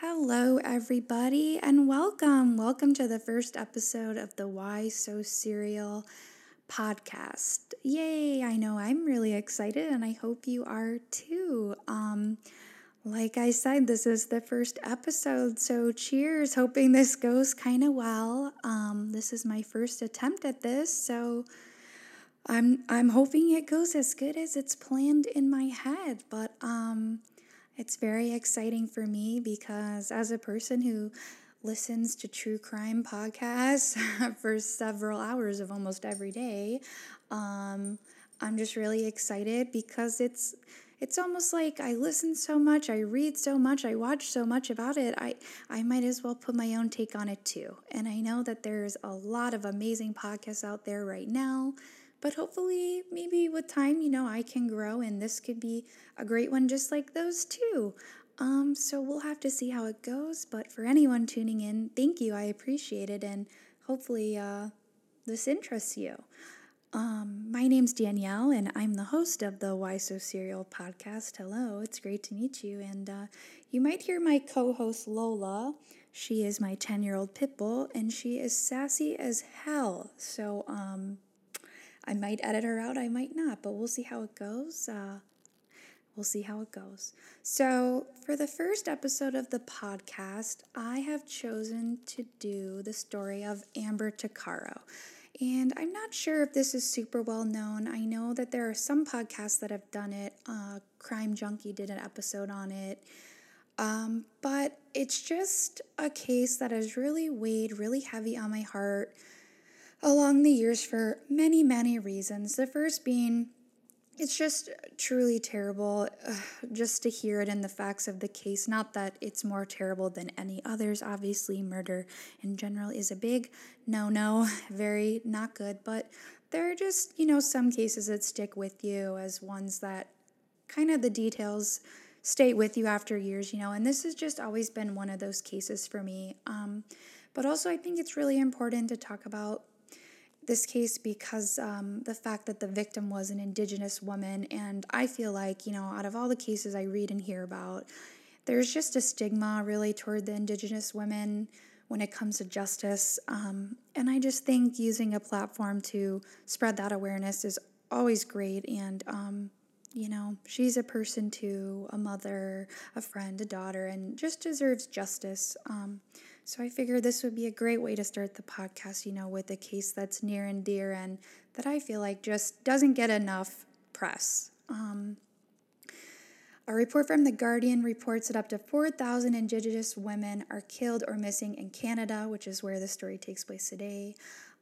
Hello, everybody, and welcome. Welcome to the first episode of the Why So Serial podcast. Yay! I know I'm really excited, and I hope you are too. Um, like I said, this is the first episode, so cheers. Hoping this goes kind of well. Um, this is my first attempt at this, so I'm I'm hoping it goes as good as it's planned in my head. But um, it's very exciting for me because as a person who listens to true crime podcasts for several hours of almost every day, um, I'm just really excited because it's it's almost like I listen so much, I read so much, I watch so much about it. I I might as well put my own take on it too. And I know that there's a lot of amazing podcasts out there right now but hopefully, maybe with time, you know, I can grow and this could be a great one just like those too. Um, so we'll have to see how it goes. But for anyone tuning in, thank you. I appreciate it. And hopefully, uh, this interests you. Um, my name's Danielle, and I'm the host of the Why So Serial podcast. Hello, it's great to meet you. And uh, you might hear my co host Lola. She is my 10 year old pit bull, and she is sassy as hell. So, um, I might edit her out, I might not, but we'll see how it goes. Uh, we'll see how it goes. So, for the first episode of the podcast, I have chosen to do the story of Amber Tuccaro. And I'm not sure if this is super well known. I know that there are some podcasts that have done it. Uh, Crime Junkie did an episode on it. Um, but it's just a case that has really weighed really heavy on my heart along the years for many, many reasons. The first being, it's just truly terrible uh, just to hear it in the facts of the case. Not that it's more terrible than any others. Obviously, murder in general is a big no no, very not good. But there are just, you know, some cases that stick with you as ones that kind of the details stay with you after years, you know. And this has just always been one of those cases for me. Um, but also, I think it's really important to talk about this case because um, the fact that the victim was an indigenous woman. And i feel like you know out of all the cases i read and hear about there's just a stigma really toward the indigenous women when it comes to justice. Um, and i just think using a platform to spread that awareness is always great. And um, you know she's a person too a mother a friend a daughter and just deserves justice. Um, so I figured this would be a great way to start the podcast, you know, with a case that's near and dear and that I feel like just doesn't get enough press. Um, a report from The Guardian reports that up to 4,000 Indigenous women are killed or missing in Canada, which is where the story takes place today.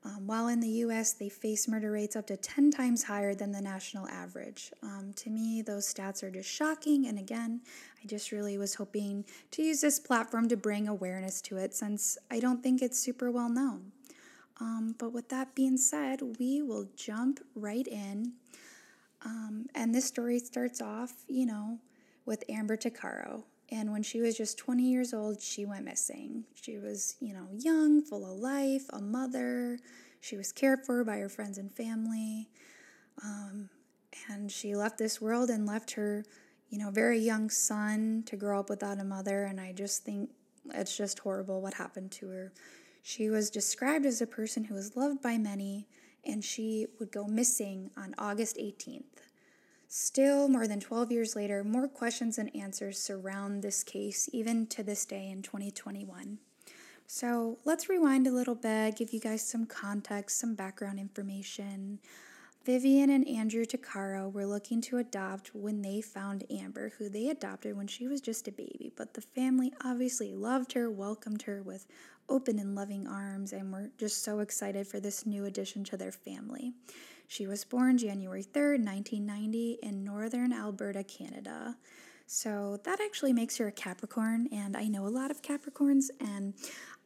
Um, while in the US, they face murder rates up to 10 times higher than the national average. Um, to me, those stats are just shocking. And again, I just really was hoping to use this platform to bring awareness to it since I don't think it's super well known. Um, but with that being said, we will jump right in. Um, and this story starts off, you know, with Amber Tuccaro. And when she was just 20 years old, she went missing. She was, you know, young, full of life, a mother. She was cared for by her friends and family. Um, and she left this world and left her, you know, very young son to grow up without a mother. And I just think it's just horrible what happened to her. She was described as a person who was loved by many, and she would go missing on August 18th. Still, more than 12 years later, more questions and answers surround this case, even to this day in 2021. So let's rewind a little bit, give you guys some context, some background information. Vivian and Andrew Tuccaro were looking to adopt when they found Amber, who they adopted when she was just a baby. But the family obviously loved her, welcomed her with open and loving arms, and were just so excited for this new addition to their family. She was born January 3rd, 1990, in northern Alberta, Canada. So that actually makes her a Capricorn, and I know a lot of Capricorns, and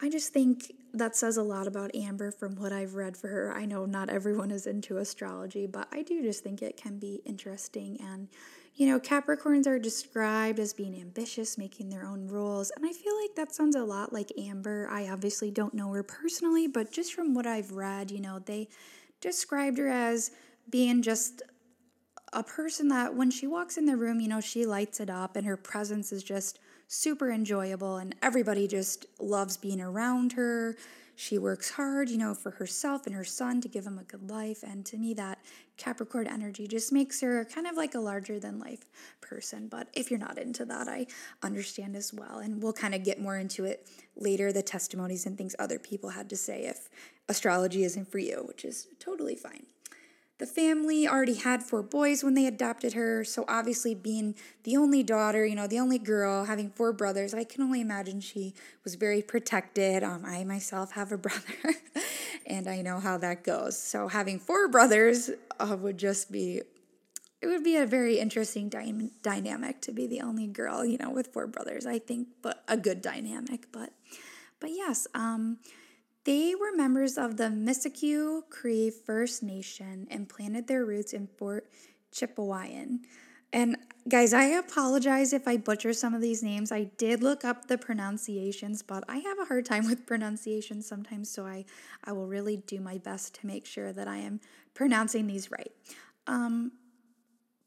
I just think that says a lot about Amber from what I've read for her. I know not everyone is into astrology, but I do just think it can be interesting. And, you know, Capricorns are described as being ambitious, making their own rules, and I feel like that sounds a lot like Amber. I obviously don't know her personally, but just from what I've read, you know, they described her as being just a person that when she walks in the room, you know, she lights it up and her presence is just super enjoyable, and everybody just loves being around her. She works hard, you know, for herself and her son to give him a good life. And to me, that Capricorn energy just makes her kind of like a larger than life person. But if you're not into that, I understand as well. And we'll kind of get more into it later the testimonies and things other people had to say if astrology isn't for you, which is totally fine. The family already had four boys when they adopted her, so obviously, being the only daughter, you know, the only girl, having four brothers, I can only imagine she was very protected. Um, I myself have a brother, and I know how that goes. So, having four brothers uh, would just be it would be a very interesting dy- dynamic to be the only girl, you know, with four brothers. I think, but a good dynamic. But, but yes, um, they were members of the Mikisew Cree First Nation and planted their roots in Fort Chipewyan. And guys, I apologize if I butcher some of these names. I did look up the pronunciations, but I have a hard time with pronunciation sometimes, so I, I will really do my best to make sure that I am pronouncing these right. Um,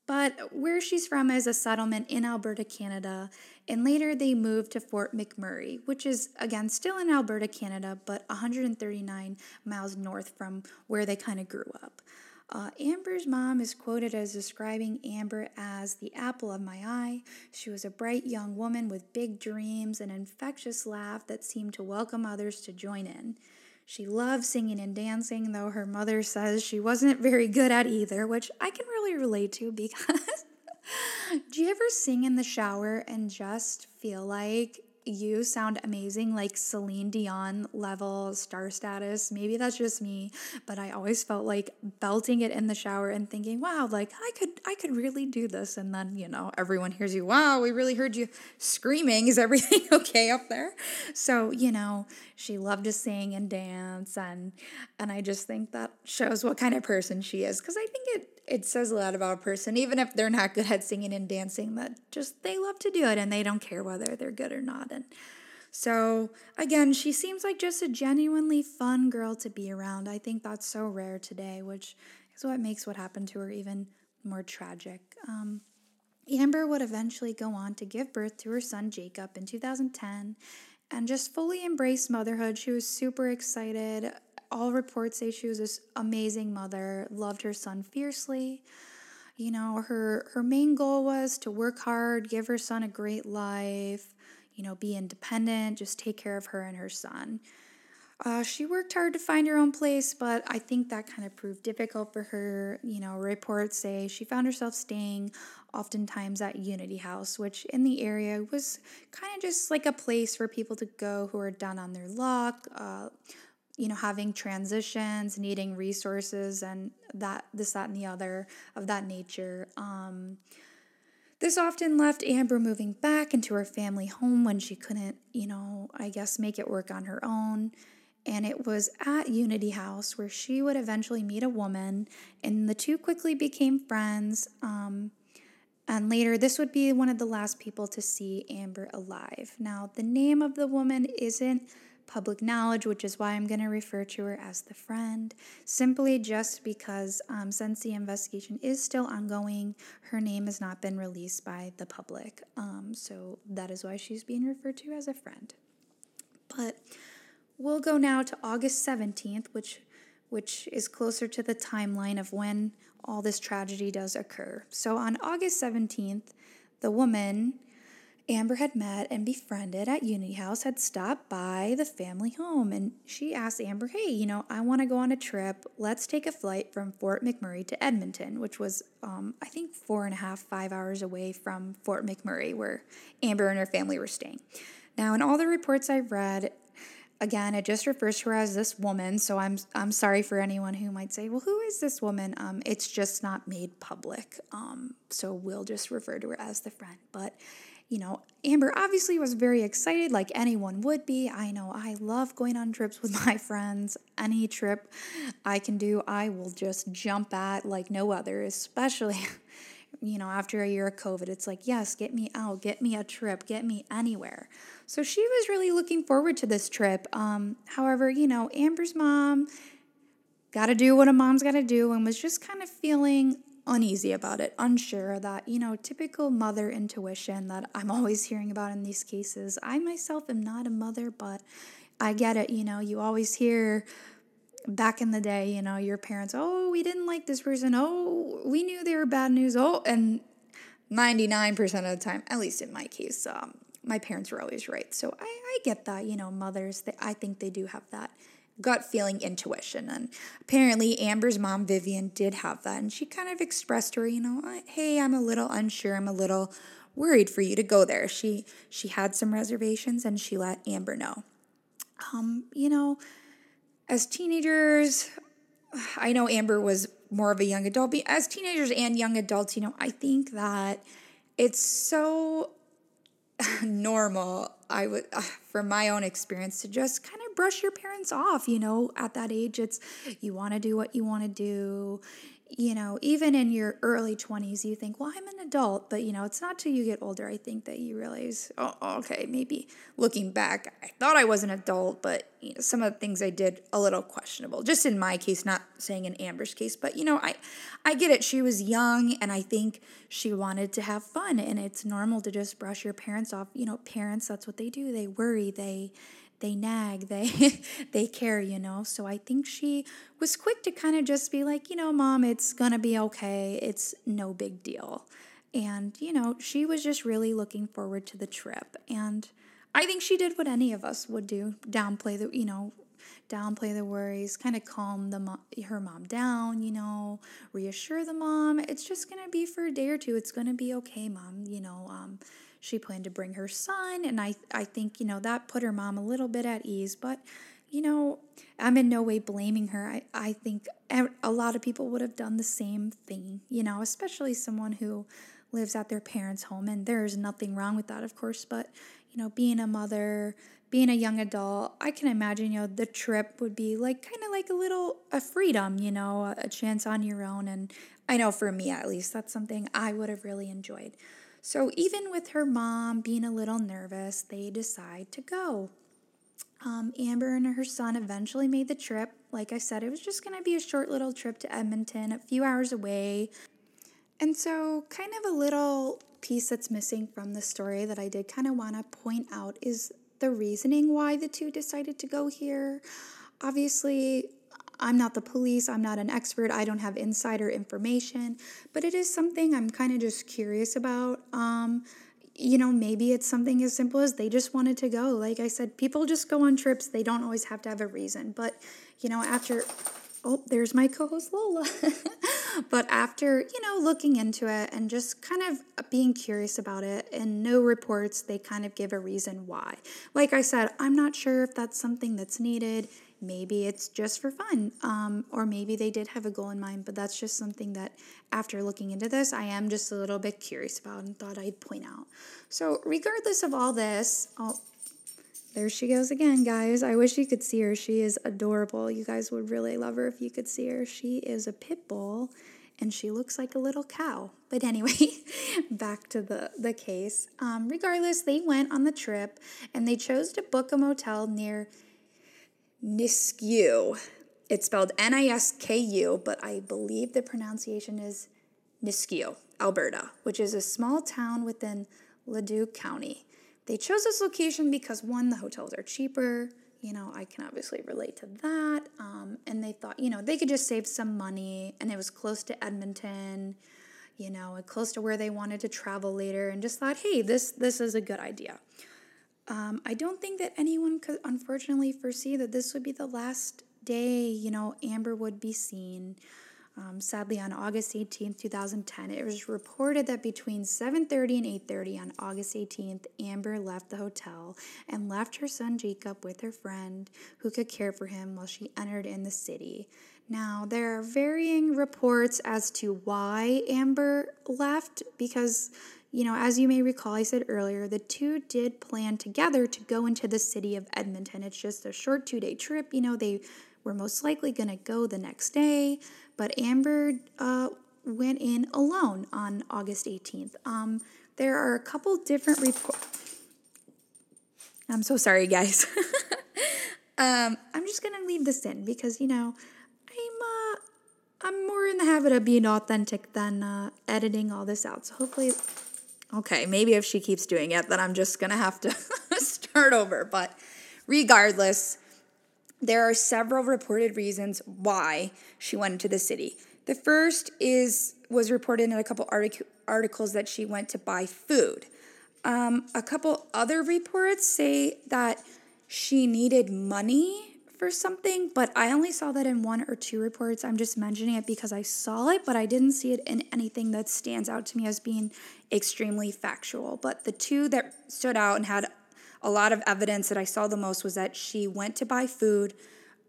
but where she's from is a settlement in Alberta, Canada, and later they moved to Fort McMurray, which is again still in Alberta, Canada, but 139 miles north from where they kind of grew up. Uh, Amber's mom is quoted as describing Amber as the apple of my eye. She was a bright young woman with big dreams, an infectious laugh that seemed to welcome others to join in. She loved singing and dancing, though her mother says she wasn't very good at either, which I can really relate to because do you ever sing in the shower and just feel like you sound amazing, like Celine Dion level star status. Maybe that's just me, but I always felt like belting it in the shower and thinking, "Wow, like I could I could really do this." And then, you know, everyone hears you, "Wow, we really heard you screaming. Is everything okay up there?" So, you know, she loved to sing and dance and and I just think that shows what kind of person she is because I think it it says a lot about a person, even if they're not good at singing and dancing, that just they love to do it and they don't care whether they're good or not. And so, again, she seems like just a genuinely fun girl to be around. I think that's so rare today, which is what makes what happened to her even more tragic. Um, Amber would eventually go on to give birth to her son Jacob in 2010 and just fully embrace motherhood. She was super excited all reports say she was this amazing mother, loved her son fiercely. You know, her her main goal was to work hard, give her son a great life, you know, be independent, just take care of her and her son. Uh, she worked hard to find her own place, but I think that kind of proved difficult for her. You know, reports say she found herself staying oftentimes at Unity House, which in the area was kind of just like a place for people to go who are down on their luck, uh, you know having transitions needing resources and that this that and the other of that nature um, this often left amber moving back into her family home when she couldn't you know i guess make it work on her own and it was at unity house where she would eventually meet a woman and the two quickly became friends um, and later, this would be one of the last people to see Amber alive. Now, the name of the woman isn't public knowledge, which is why I'm going to refer to her as the friend, simply just because um, since the investigation is still ongoing, her name has not been released by the public. Um, so that is why she's being referred to as a friend. But we'll go now to August 17th, which which is closer to the timeline of when all this tragedy does occur. So on August 17th, the woman Amber had met and befriended at Unity House had stopped by the family home and she asked Amber, Hey, you know, I want to go on a trip. Let's take a flight from Fort McMurray to Edmonton, which was, um, I think, four and a half, five hours away from Fort McMurray, where Amber and her family were staying. Now, in all the reports I've read, again, it just refers to her as this woman. So I'm I'm sorry for anyone who might say, "Well, who is this woman?" Um, it's just not made public. Um, so we'll just refer to her as the friend. But you know, Amber obviously was very excited, like anyone would be. I know I love going on trips with my friends. Any trip I can do, I will just jump at like no other, especially, you know, after a year of COVID. It's like, yes, get me out, get me a trip, get me anywhere. So she was really looking forward to this trip. Um, however, you know, Amber's mom got to do what a mom's got to do and was just kind of feeling uneasy about it, unsure that, you know, typical mother intuition that I'm always hearing about in these cases. I myself am not a mother, but I get it. You know, you always hear back in the day, you know, your parents, oh, we didn't like this person. Oh, we knew they were bad news. Oh, and 99% of the time, at least in my case, um, my parents were always right. So I, I get that, you know, mothers, they, I think they do have that gut feeling intuition. And apparently, Amber's mom, Vivian, did have that. And she kind of expressed her, you know, hey, I'm a little unsure. I'm a little worried for you to go there. She she had some reservations and she let Amber know. Um, you know, as teenagers, I know Amber was more of a young adult, but as teenagers and young adults, you know, I think that it's so normal i would uh, from my own experience to just kind of brush your parents off you know at that age it's you want to do what you want to do you know, even in your early 20s, you think, well, I'm an adult. But, you know, it's not till you get older, I think, that you realize, oh, okay, maybe looking back, I thought I was an adult, but you know, some of the things I did a little questionable. Just in my case, not saying in Amber's case, but, you know, I, I get it. She was young and I think she wanted to have fun. And it's normal to just brush your parents off. You know, parents, that's what they do. They worry, they, they nag, they they care, you know. So I think she was quick to kind of just be like, you know, mom, it's going to be okay. It's no big deal. And, you know, she was just really looking forward to the trip. And I think she did what any of us would do, downplay the, you know, downplay the worries, kind of calm the mom, her mom down, you know, reassure the mom. It's just going to be for a day or two. It's going to be okay, mom, you know. Um, she planned to bring her son, and I, I think, you know, that put her mom a little bit at ease. But, you know, I'm in no way blaming her. I, I think a lot of people would have done the same thing, you know, especially someone who lives at their parents' home. And there's nothing wrong with that, of course. But, you know, being a mother, being a young adult, I can imagine, you know, the trip would be like kind of like a little a freedom, you know, a chance on your own. And I know for me at least, that's something I would have really enjoyed. So, even with her mom being a little nervous, they decide to go. Um, Amber and her son eventually made the trip. Like I said, it was just going to be a short little trip to Edmonton, a few hours away. And so, kind of a little piece that's missing from the story that I did kind of want to point out is the reasoning why the two decided to go here. Obviously, I'm not the police, I'm not an expert, I don't have insider information, but it is something I'm kind of just curious about. Um, you know, maybe it's something as simple as they just wanted to go. Like I said, people just go on trips, they don't always have to have a reason. But, you know, after, oh, there's my co host Lola. but after, you know, looking into it and just kind of being curious about it and no reports, they kind of give a reason why. Like I said, I'm not sure if that's something that's needed maybe it's just for fun um, or maybe they did have a goal in mind but that's just something that after looking into this i am just a little bit curious about and thought i'd point out. So regardless of all this oh there she goes again guys. I wish you could see her. She is adorable. You guys would really love her if you could see her. She is a pit bull and she looks like a little cow. But anyway, back to the, the case. Um, regardless, they went on the trip and they chose to book a motel near Nisku. It's spelled N I S K U, but I believe the pronunciation is Nisku, Alberta, which is a small town within Leduc County. They chose this location because one, the hotels are cheaper. You know, I can obviously relate to that. Um, and they thought, you know, they could just save some money, and it was close to Edmonton, you know, close to where they wanted to travel later, and just thought, hey, this this is a good idea. Um, I don't think that anyone could unfortunately foresee that this would be the last day, you know, Amber would be seen. Um, sadly, on August 18th, 2010, it was reported that between 7:30 and 8:30 on August 18th, Amber left the hotel and left her son Jacob with her friend who could care for him while she entered in the city. Now, there are varying reports as to why Amber left because you know, as you may recall, I said earlier, the two did plan together to go into the city of Edmonton. It's just a short two day trip. You know, they were most likely going to go the next day, but Amber uh, went in alone on August 18th. Um, there are a couple different reports. I'm so sorry, guys. um, I'm just going to leave this in because, you know, I'm, uh, I'm more in the habit of being authentic than uh, editing all this out. So hopefully, okay, maybe if she keeps doing it, then I'm just gonna have to start over. But regardless, there are several reported reasons why she went into the city. The first is was reported in a couple artic- articles that she went to buy food. Um, a couple other reports say that she needed money for something, but I only saw that in one or two reports. I'm just mentioning it because I saw it, but I didn't see it in anything that stands out to me as being extremely factual. But the two that stood out and had a lot of evidence that I saw the most was that she went to buy food.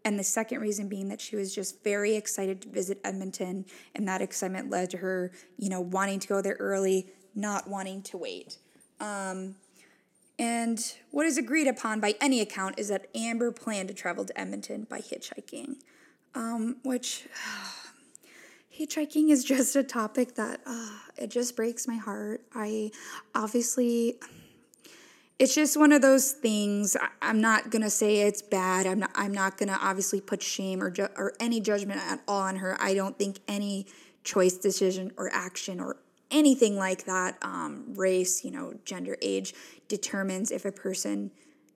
And the second reason being that she was just very excited to visit Edmonton, and that excitement led to her, you know, wanting to go there early, not wanting to wait. Um, and what is agreed upon by any account is that Amber planned to travel to Edmonton by hitchhiking, um, which hitchhiking is just a topic that uh, it just breaks my heart. I obviously, it's just one of those things. I, am not gonna say it's bad. I'm not. I'm not gonna obviously put shame or ju- or any judgment at all on her. I don't think any choice, decision, or action or anything like that, um, race, you know, gender, age, determines if a person,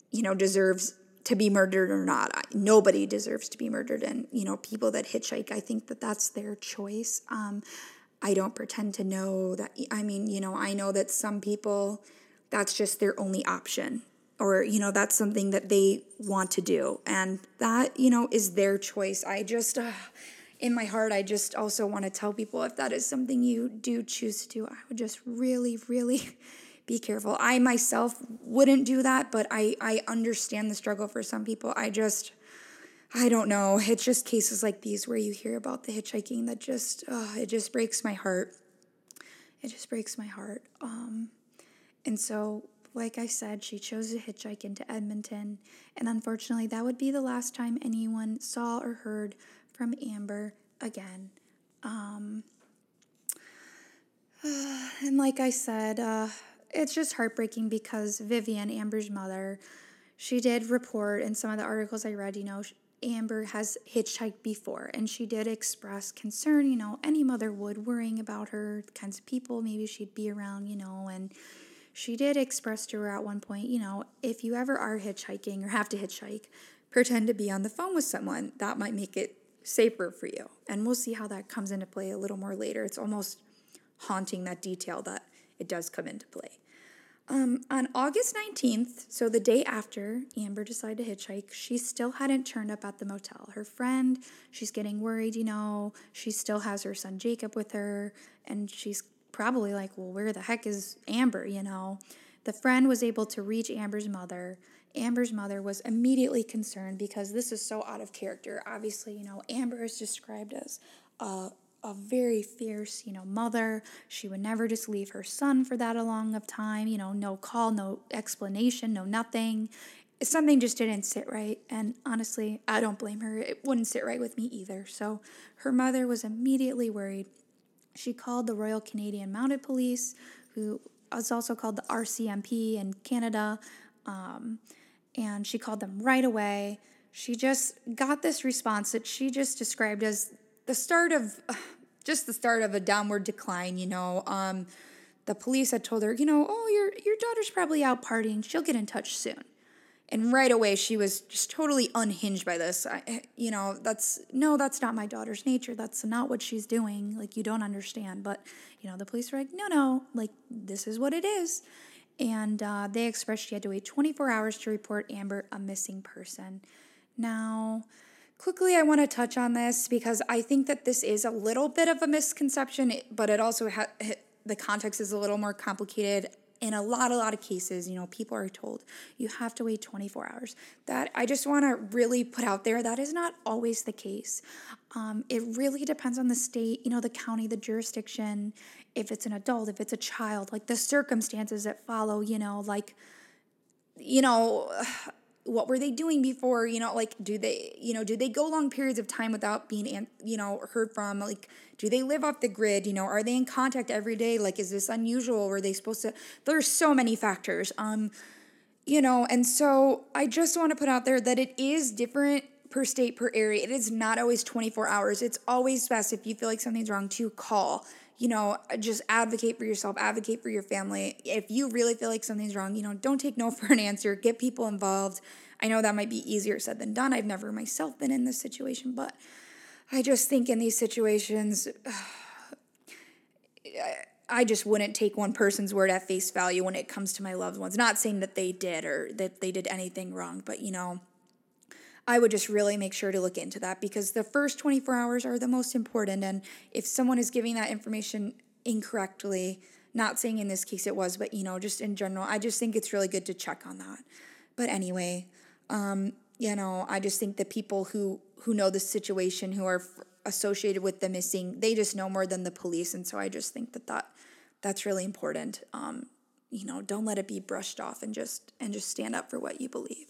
you know, deserves to be murdered or not. Nobody deserves to be murdered. And, you know, people that hitchhike, I think that that's their choice. Um, I don't pretend to know that. I mean, you know, I know that some people, that's just their only option. Or, you know, that's something that they want to do. And that, you know, is their choice. I just, uh, in my heart, I just also want to tell people if that is something you do choose to do, I would just really, really be careful. I myself wouldn't do that, but I, I understand the struggle for some people. I just, I don't know. It's just cases like these where you hear about the hitchhiking that just, it just breaks my heart. It just breaks my heart. Um, and so, like I said, she chose to hitchhike into Edmonton, and unfortunately, that would be the last time anyone saw or heard from Amber again. Um, and like I said, uh, it's just heartbreaking because Vivian, Amber's mother, she did report in some of the articles I read, you know, Amber has hitchhiked before, and she did express concern, you know, any mother would, worrying about her, kinds of people maybe she'd be around, you know, and she did express to her at one point, you know, if you ever are hitchhiking or have to hitchhike, pretend to be on the phone with someone. That might make it safer for you. And we'll see how that comes into play a little more later. It's almost haunting that detail that it does come into play. Um, on August 19th, so the day after Amber decided to hitchhike, she still hadn't turned up at the motel. Her friend, she's getting worried, you know, she still has her son Jacob with her, and she's probably like, well, where the heck is Amber, you know? The friend was able to reach Amber's mother. Amber's mother was immediately concerned because this is so out of character. Obviously, you know, Amber is described as a a very fierce, you know, mother. She would never just leave her son for that long of time, you know, no call, no explanation, no nothing. Something just didn't sit right. And honestly, I don't blame her. It wouldn't sit right with me either. So her mother was immediately worried. She called the Royal Canadian Mounted Police, who is also called the RCMP in Canada, um, and she called them right away. She just got this response that she just described as the start of just the start of a downward decline, you know. Um, the police had told her, you know, oh, your your daughter's probably out partying. She'll get in touch soon. And right away, she was just totally unhinged by this. I, you know, that's no, that's not my daughter's nature. That's not what she's doing. Like, you don't understand. But, you know, the police were like, no, no, like, this is what it is. And uh, they expressed she had to wait 24 hours to report Amber a missing person. Now, Quickly, I want to touch on this because I think that this is a little bit of a misconception, but it also ha- the context is a little more complicated. In a lot, a lot of cases, you know, people are told you have to wait 24 hours. That I just want to really put out there that is not always the case. Um, it really depends on the state, you know, the county, the jurisdiction, if it's an adult, if it's a child, like the circumstances that follow, you know, like, you know, what were they doing before you know like do they you know do they go long periods of time without being you know heard from like do they live off the grid you know are they in contact every day like is this unusual were they supposed to there's so many factors um you know and so i just want to put out there that it is different per state, per area. It is not always 24 hours. It's always best if you feel like something's wrong to call. You know, uh, just advocate for yourself, advocate for your family. If you really feel like something's wrong, you know, don't take no for an answer. Get people involved. I know that might be easier said than done. I've never myself been in this situation, but I just think in these situations, I just wouldn't take one person's word at face value when it comes to my loved ones. Not saying that they did or that they did anything wrong, but you know, I would just really make sure to look into that because the first 24 hours are the most important. And if someone is giving that information incorrectly, not saying in this case it was, but you know, just in general, I just think it's really good to check on that. But anyway, um, you know, I just think the people who who know the situation, who are associated with the missing, they just know more than the police, and so I just think that that that's really important. Um, you know, don't let it be brushed off, and just and just stand up for what you believe.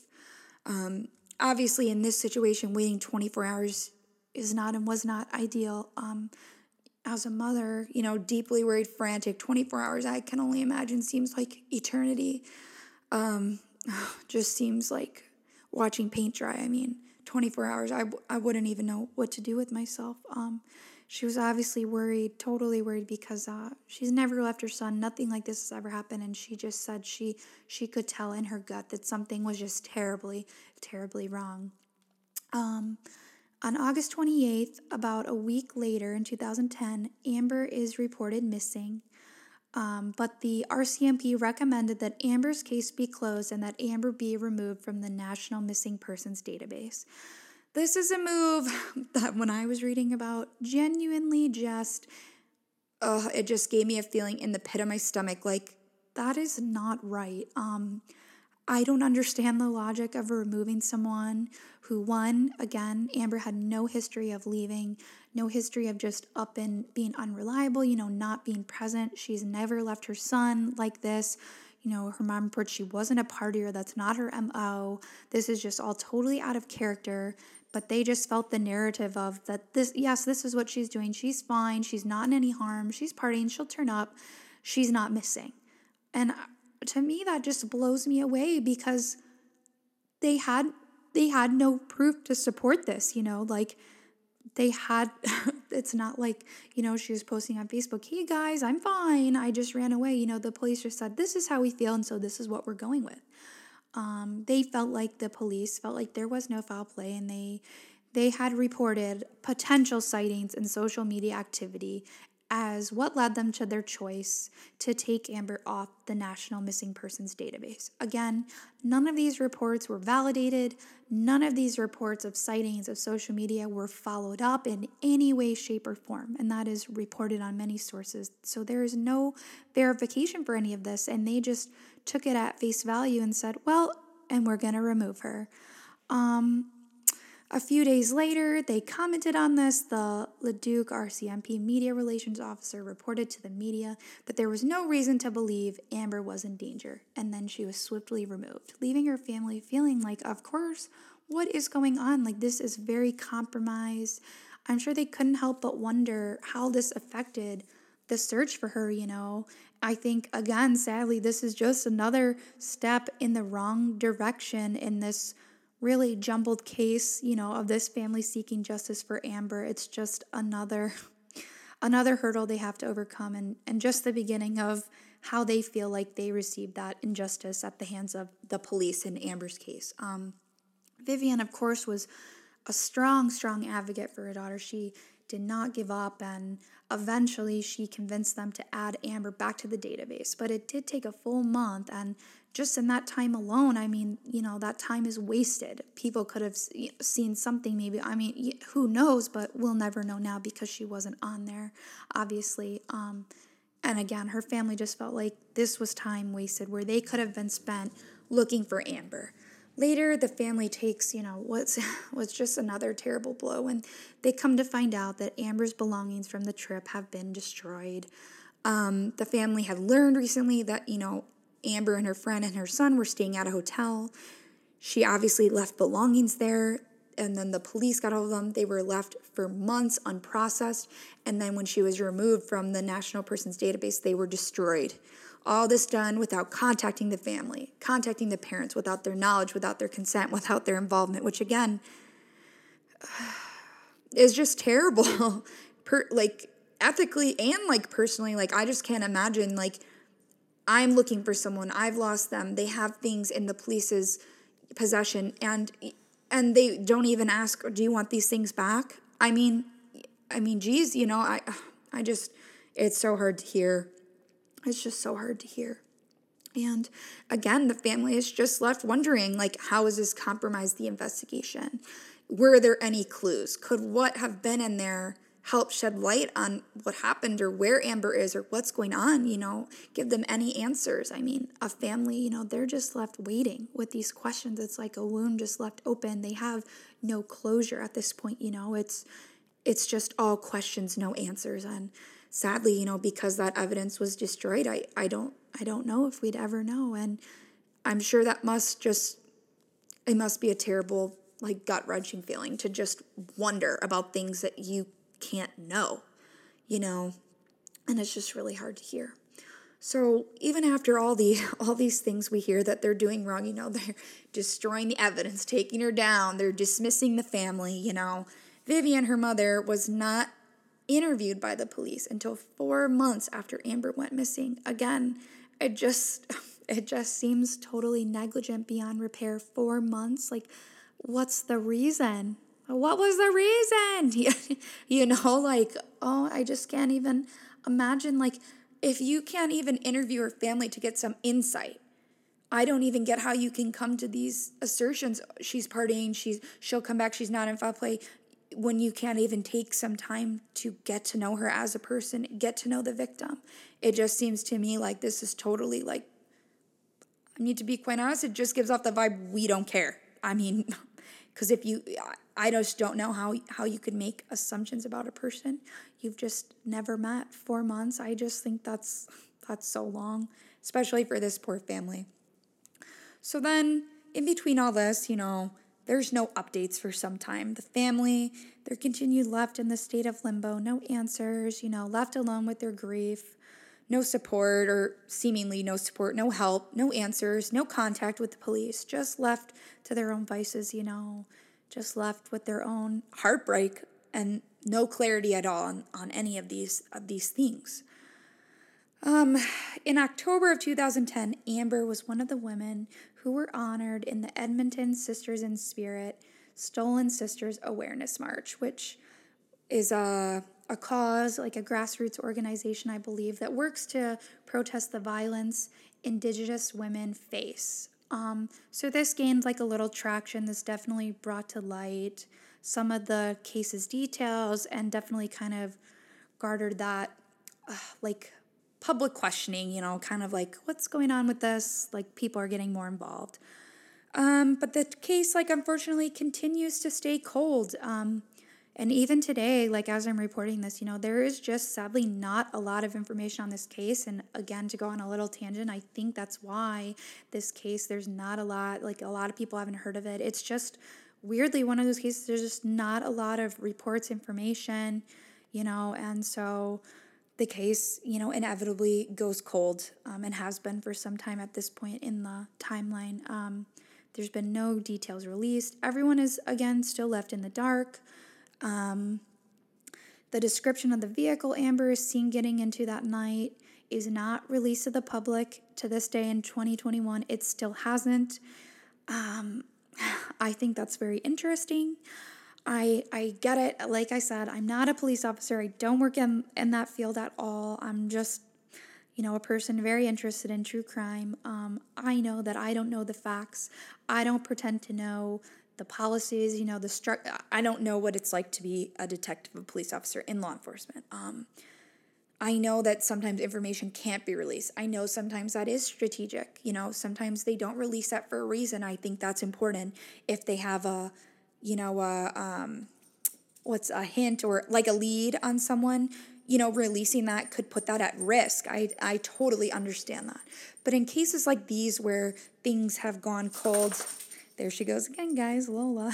Um, obviously, in this situation, waiting twenty four hours is not and was not ideal. Um, as a mother, you know, deeply worried, frantic, 24 hours, I can only imagine seems like eternity. Um, just seems like watching paint dry. I mean, 24 hours, I, I wouldn't even know what to do with myself. Um, she was obviously worried, totally worried because uh, she's never left her son. Nothing like this has ever happened, and she just said she she could tell in her gut that something was just terribly, terribly wrong. Um, on August 28th, about a week later in 2010, Amber is reported missing. Um, but the RCMP recommended that Amber's case be closed and that Amber be removed from the National Missing Persons Database. This is a move that when I was reading about, genuinely just, uh, it just gave me a feeling in the pit of my stomach like, that is not right. Um, I don't understand the logic of removing someone who, one, again, Amber had no history of leaving, no history of just up and being unreliable, you know, not being present. She's never left her son like this. You know, her mom reports she wasn't a partier. That's not her MO. This is just all totally out of character. But they just felt the narrative of that this, yes, this is what she's doing. She's fine. She's not in any harm. She's partying. She'll turn up. She's not missing. And uh, to me that just blows me away because they had they had no proof to support this you know like they had it's not like you know she was posting on facebook hey guys i'm fine i just ran away you know the police just said this is how we feel and so this is what we're going with um, they felt like the police felt like there was no foul play and they they had reported potential sightings and social media activity as what led them to their choice to take Amber off the National Missing Persons Database. Again, none of these reports were validated. None of these reports of sightings of social media were followed up in any way, shape, or form, and that is reported on many sources. So there is no verification for any of this, and they just took it at face value and said, well, and we're going to remove her. Um, a few days later, they commented on this. The Leduc RCMP media relations officer reported to the media that there was no reason to believe Amber was in danger, and then she was swiftly removed, leaving her family feeling like, of course, what is going on? Like, this is very compromised. I'm sure they couldn't help but wonder how this affected the search for her, you know. I think, again, sadly, this is just another step in the wrong direction in this really jumbled case, you know, of this family seeking justice for Amber. It's just another another hurdle they have to overcome and and just the beginning of how they feel like they received that injustice at the hands of the police in Amber's case. Um, Vivian, of course, was a strong, strong advocate for her daughter. She did not give up, and eventually she convinced them to add Amber back to the database. But it did take a full month, and just in that time alone, I mean, you know, that time is wasted. People could have seen something, maybe. I mean, who knows, but we'll never know now because she wasn't on there, obviously. Um, and again, her family just felt like this was time wasted where they could have been spent looking for Amber. Later, the family takes, you know, what's was just another terrible blow, and they come to find out that Amber's belongings from the trip have been destroyed. Um, the family had learned recently that, you know, Amber and her friend and her son were staying at a hotel. She obviously left belongings there, and then the police got all of them. They were left for months unprocessed, and then when she was removed from the National Persons Database, they were destroyed. All this done without contacting the family, contacting the parents without their knowledge, without their consent, without their involvement, which again, is just terrible. per, like ethically and like personally, like I just can't imagine like I'm looking for someone, I've lost them, they have things in the police's possession and and they don't even ask, do you want these things back? I mean, I mean, geez, you know, I I just it's so hard to hear. It's just so hard to hear. And again, the family is just left wondering like how has this compromised the investigation? Were there any clues? Could what have been in there help shed light on what happened or where Amber is or what's going on, you know, give them any answers. I mean, a family, you know, they're just left waiting with these questions. It's like a wound just left open. They have no closure at this point, you know. It's it's just all questions, no answers. And sadly, you know, because that evidence was destroyed, I, I don't I don't know if we'd ever know. And I'm sure that must just it must be a terrible like gut wrenching feeling to just wonder about things that you can't know, you know, and it's just really hard to hear. So even after all the all these things we hear that they're doing wrong, you know, they're destroying the evidence, taking her down, they're dismissing the family, you know. Vivian, her mother, was not interviewed by the police until 4 months after Amber went missing. Again, it just it just seems totally negligent beyond repair. 4 months like what's the reason? what was the reason? you know, like, oh, I just can't even imagine. Like, if you can't even interview her family to get some insight, I don't even get how you can come to these assertions. She's partying, she's she'll come back, she's not in foul play when you can't even take some time to get to know her as a person, get to know the victim. It just seems to me like this is totally like I mean, to be quite honest, it just gives off the vibe we don't care. I mean, because if you I just don't know how how you could make assumptions about a person you've just never met. 4 months, I just think that's that's so long, especially for this poor family. So then in between all this, you know, there's no updates for some time. The family, they're continued left in the state of limbo, no answers, you know, left alone with their grief, no support or seemingly no support, no help, no answers, no contact with the police, just left to their own vices, you know, just left with their own heartbreak and no clarity at all on, on any of these of these things. Um, in October of 2010, Amber was one of the women who were honored in the Edmonton Sisters in Spirit Stolen Sisters Awareness March, which is a, a cause, like a grassroots organization, I believe, that works to protest the violence Indigenous women face um, so this gained like a little traction. This definitely brought to light some of the case's details and definitely kind of garnered that uh, like public questioning, you know, kind of like what's going on with this? Like people are getting more involved. Um, but the case, like, unfortunately, continues to stay cold. Um, and even today, like as I'm reporting this, you know, there is just sadly not a lot of information on this case. And again, to go on a little tangent, I think that's why this case, there's not a lot, like a lot of people haven't heard of it. It's just weirdly one of those cases, there's just not a lot of reports, information, you know, and so the case, you know, inevitably goes cold um, and has been for some time at this point in the timeline. Um, there's been no details released. Everyone is, again, still left in the dark. Um, the description of the vehicle Amber is seen getting into that night is not released to the public to this day in 2021. It still hasn't. Um, I think that's very interesting. I I get it. Like I said, I'm not a police officer. I don't work in, in that field at all. I'm just, you know, a person very interested in true crime. Um, I know that I don't know the facts. I don't pretend to know the policies, you know, the stru- I don't know what it's like to be a detective, a police officer in law enforcement. Um, I know that sometimes information can't be released. I know sometimes that is strategic. You know, sometimes they don't release that for a reason. I think that's important if they have a, you know, a, um, what's a hint or like a lead on someone. You know, releasing that could put that at risk. I I totally understand that. But in cases like these where things have gone cold there she goes again, guys, Lola,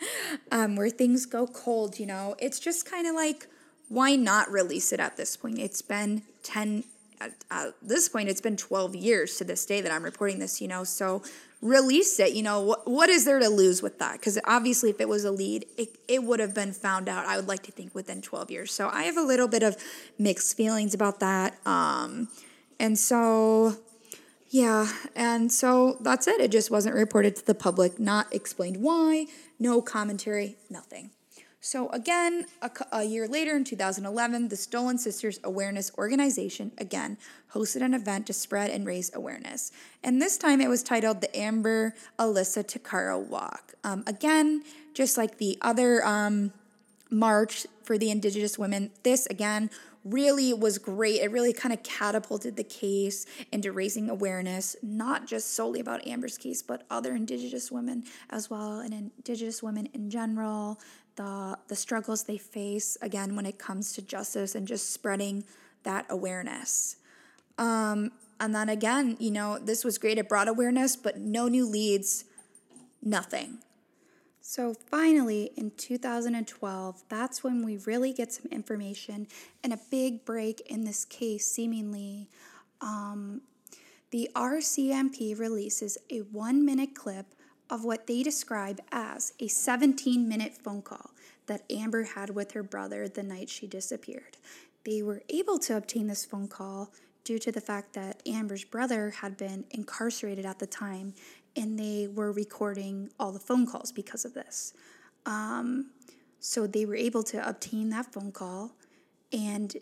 um, where things go cold, you know, it's just kind of like, why not release it at this point? It's been 10, at, at this point, it's been 12 years to this day that I'm reporting this, you know, so release it. You know, what, what is there to lose with that? Because obviously, if it was a lead, it, it would have been found out, I would like to think, within 12 years. So I have a little bit of mixed feelings about that. Um, and so, yeah, and so that's it. It just wasn't reported to the public, not explained why, no commentary, nothing. So, again, a, a, year later in 2011, the Stolen Sisters Awareness Organization again hosted an event to spread and raise awareness. And this time it was titled the Amber Alyssa Tuccaro Walk. Um, again, just like the other um, march for the Indigenous women, this again really was great. It really kind of catapulted the case into raising awareness, not just solely about Amber's case, but other Indigenous women as well, and Indigenous women in general, the, the struggles they face, again, when it comes to justice and just spreading that awareness. Um, and then again, you know, this was great. It brought awareness, but no new leads, nothing. So finally, in 2012, that's when we really get some information and a big break in this case, seemingly. Um, the RCMP releases a one minute clip of what they describe as a 17 minute phone call that Amber had with her brother the night she disappeared. They were able to obtain this phone call due to the fact that Amber's brother had been incarcerated at the time and they were recording all the phone calls because of this. Um, so they were able to obtain that phone call, and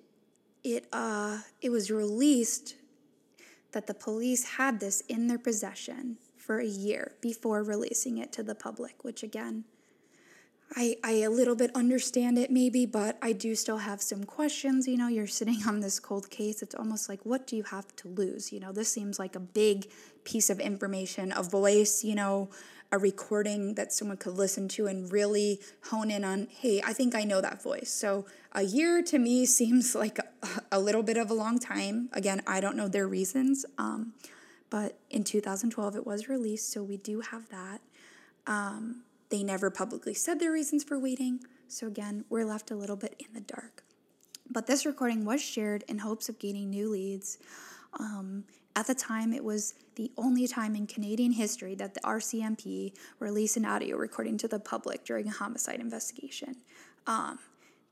it uh, it was released that the police had this in their possession for a year before releasing it to the public, which again I, I a little bit understand it maybe, but I do still have some questions. You know, you're sitting on this cold case. It's almost like, what do you have to lose? You know, this seems like a big piece of information, a voice, you know, a recording that someone could listen to and really hone in on, hey, I think I know that voice. So a year to me seems like a, a little bit of a long time. Again, I don't know their reasons. Um, but in 2012, it was released, so we do have that. Um, they never publicly said their reasons for waiting, so again, we're left a little bit in the dark. But this recording was shared in hopes of gaining new leads. Um, at the time, it was the only time in Canadian history that the RCMP released an audio recording to the public during a homicide investigation. Um,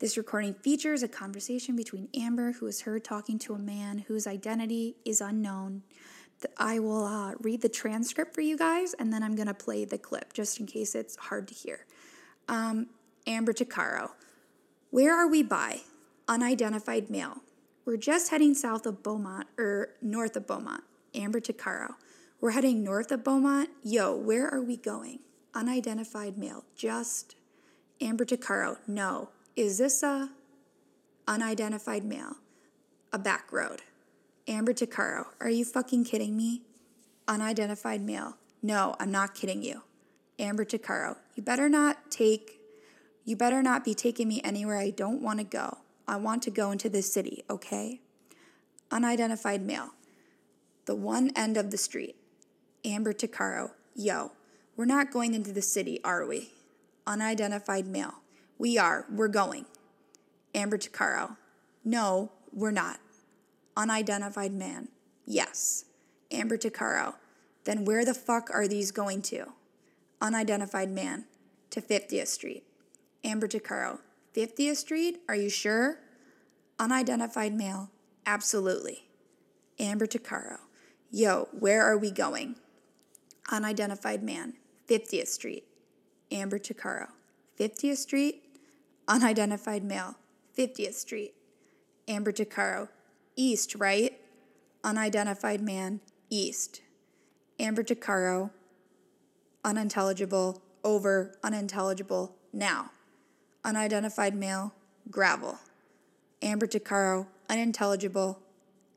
this recording features a conversation between Amber, who is heard talking to a man whose identity is unknown, I will uh, read the transcript for you guys and then I'm going to play the clip just in case it's hard to hear. Um, Amber Tuccaro. Where are we by? Unidentified male. We're just heading south of Beaumont or north of Beaumont. Amber Tuccaro. We're heading north of Beaumont. Yo, where are we going? Unidentified male. Just Amber Tuccaro. No. Is this a unidentified male? A back road. Amber Tuccaro, are you fucking kidding me? Unidentified male. No, I'm not kidding you. Amber Tuccaro, you better not take, you better not be taking me anywhere I don't want to go. I want to go into the city, okay? Unidentified male. The one end of the street. Amber Tuccaro, yo, we're not going into the city, are we? Unidentified male. We are. We're going. Amber Tuccaro, no, we're not. Unidentified man. Yes. Amber Tuccaro. Then where the fuck are these going to? Unidentified man. To 50th Street. Amber Tuccaro. 50th Street? Are you sure? Unidentified male. Absolutely. Amber Tuccaro. Yo, where are we going? Unidentified man. 50th Street. Amber Tuccaro. 50th Street? Unidentified male. 50th Street. Amber Tuccaro. East, right? Unidentified man, east. Amber Tuccaro, unintelligible, over, unintelligible, now. Unidentified male, gravel. Amber Tuccaro, unintelligible,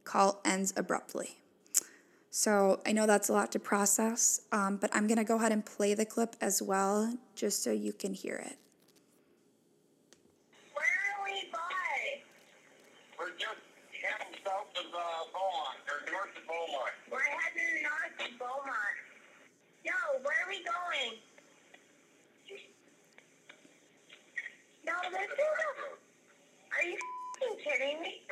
call ends abruptly. So I know that's a lot to process, um, but I'm going to go ahead and play the clip as well, just so you can hear it. doing? No, this is Are you kidding me?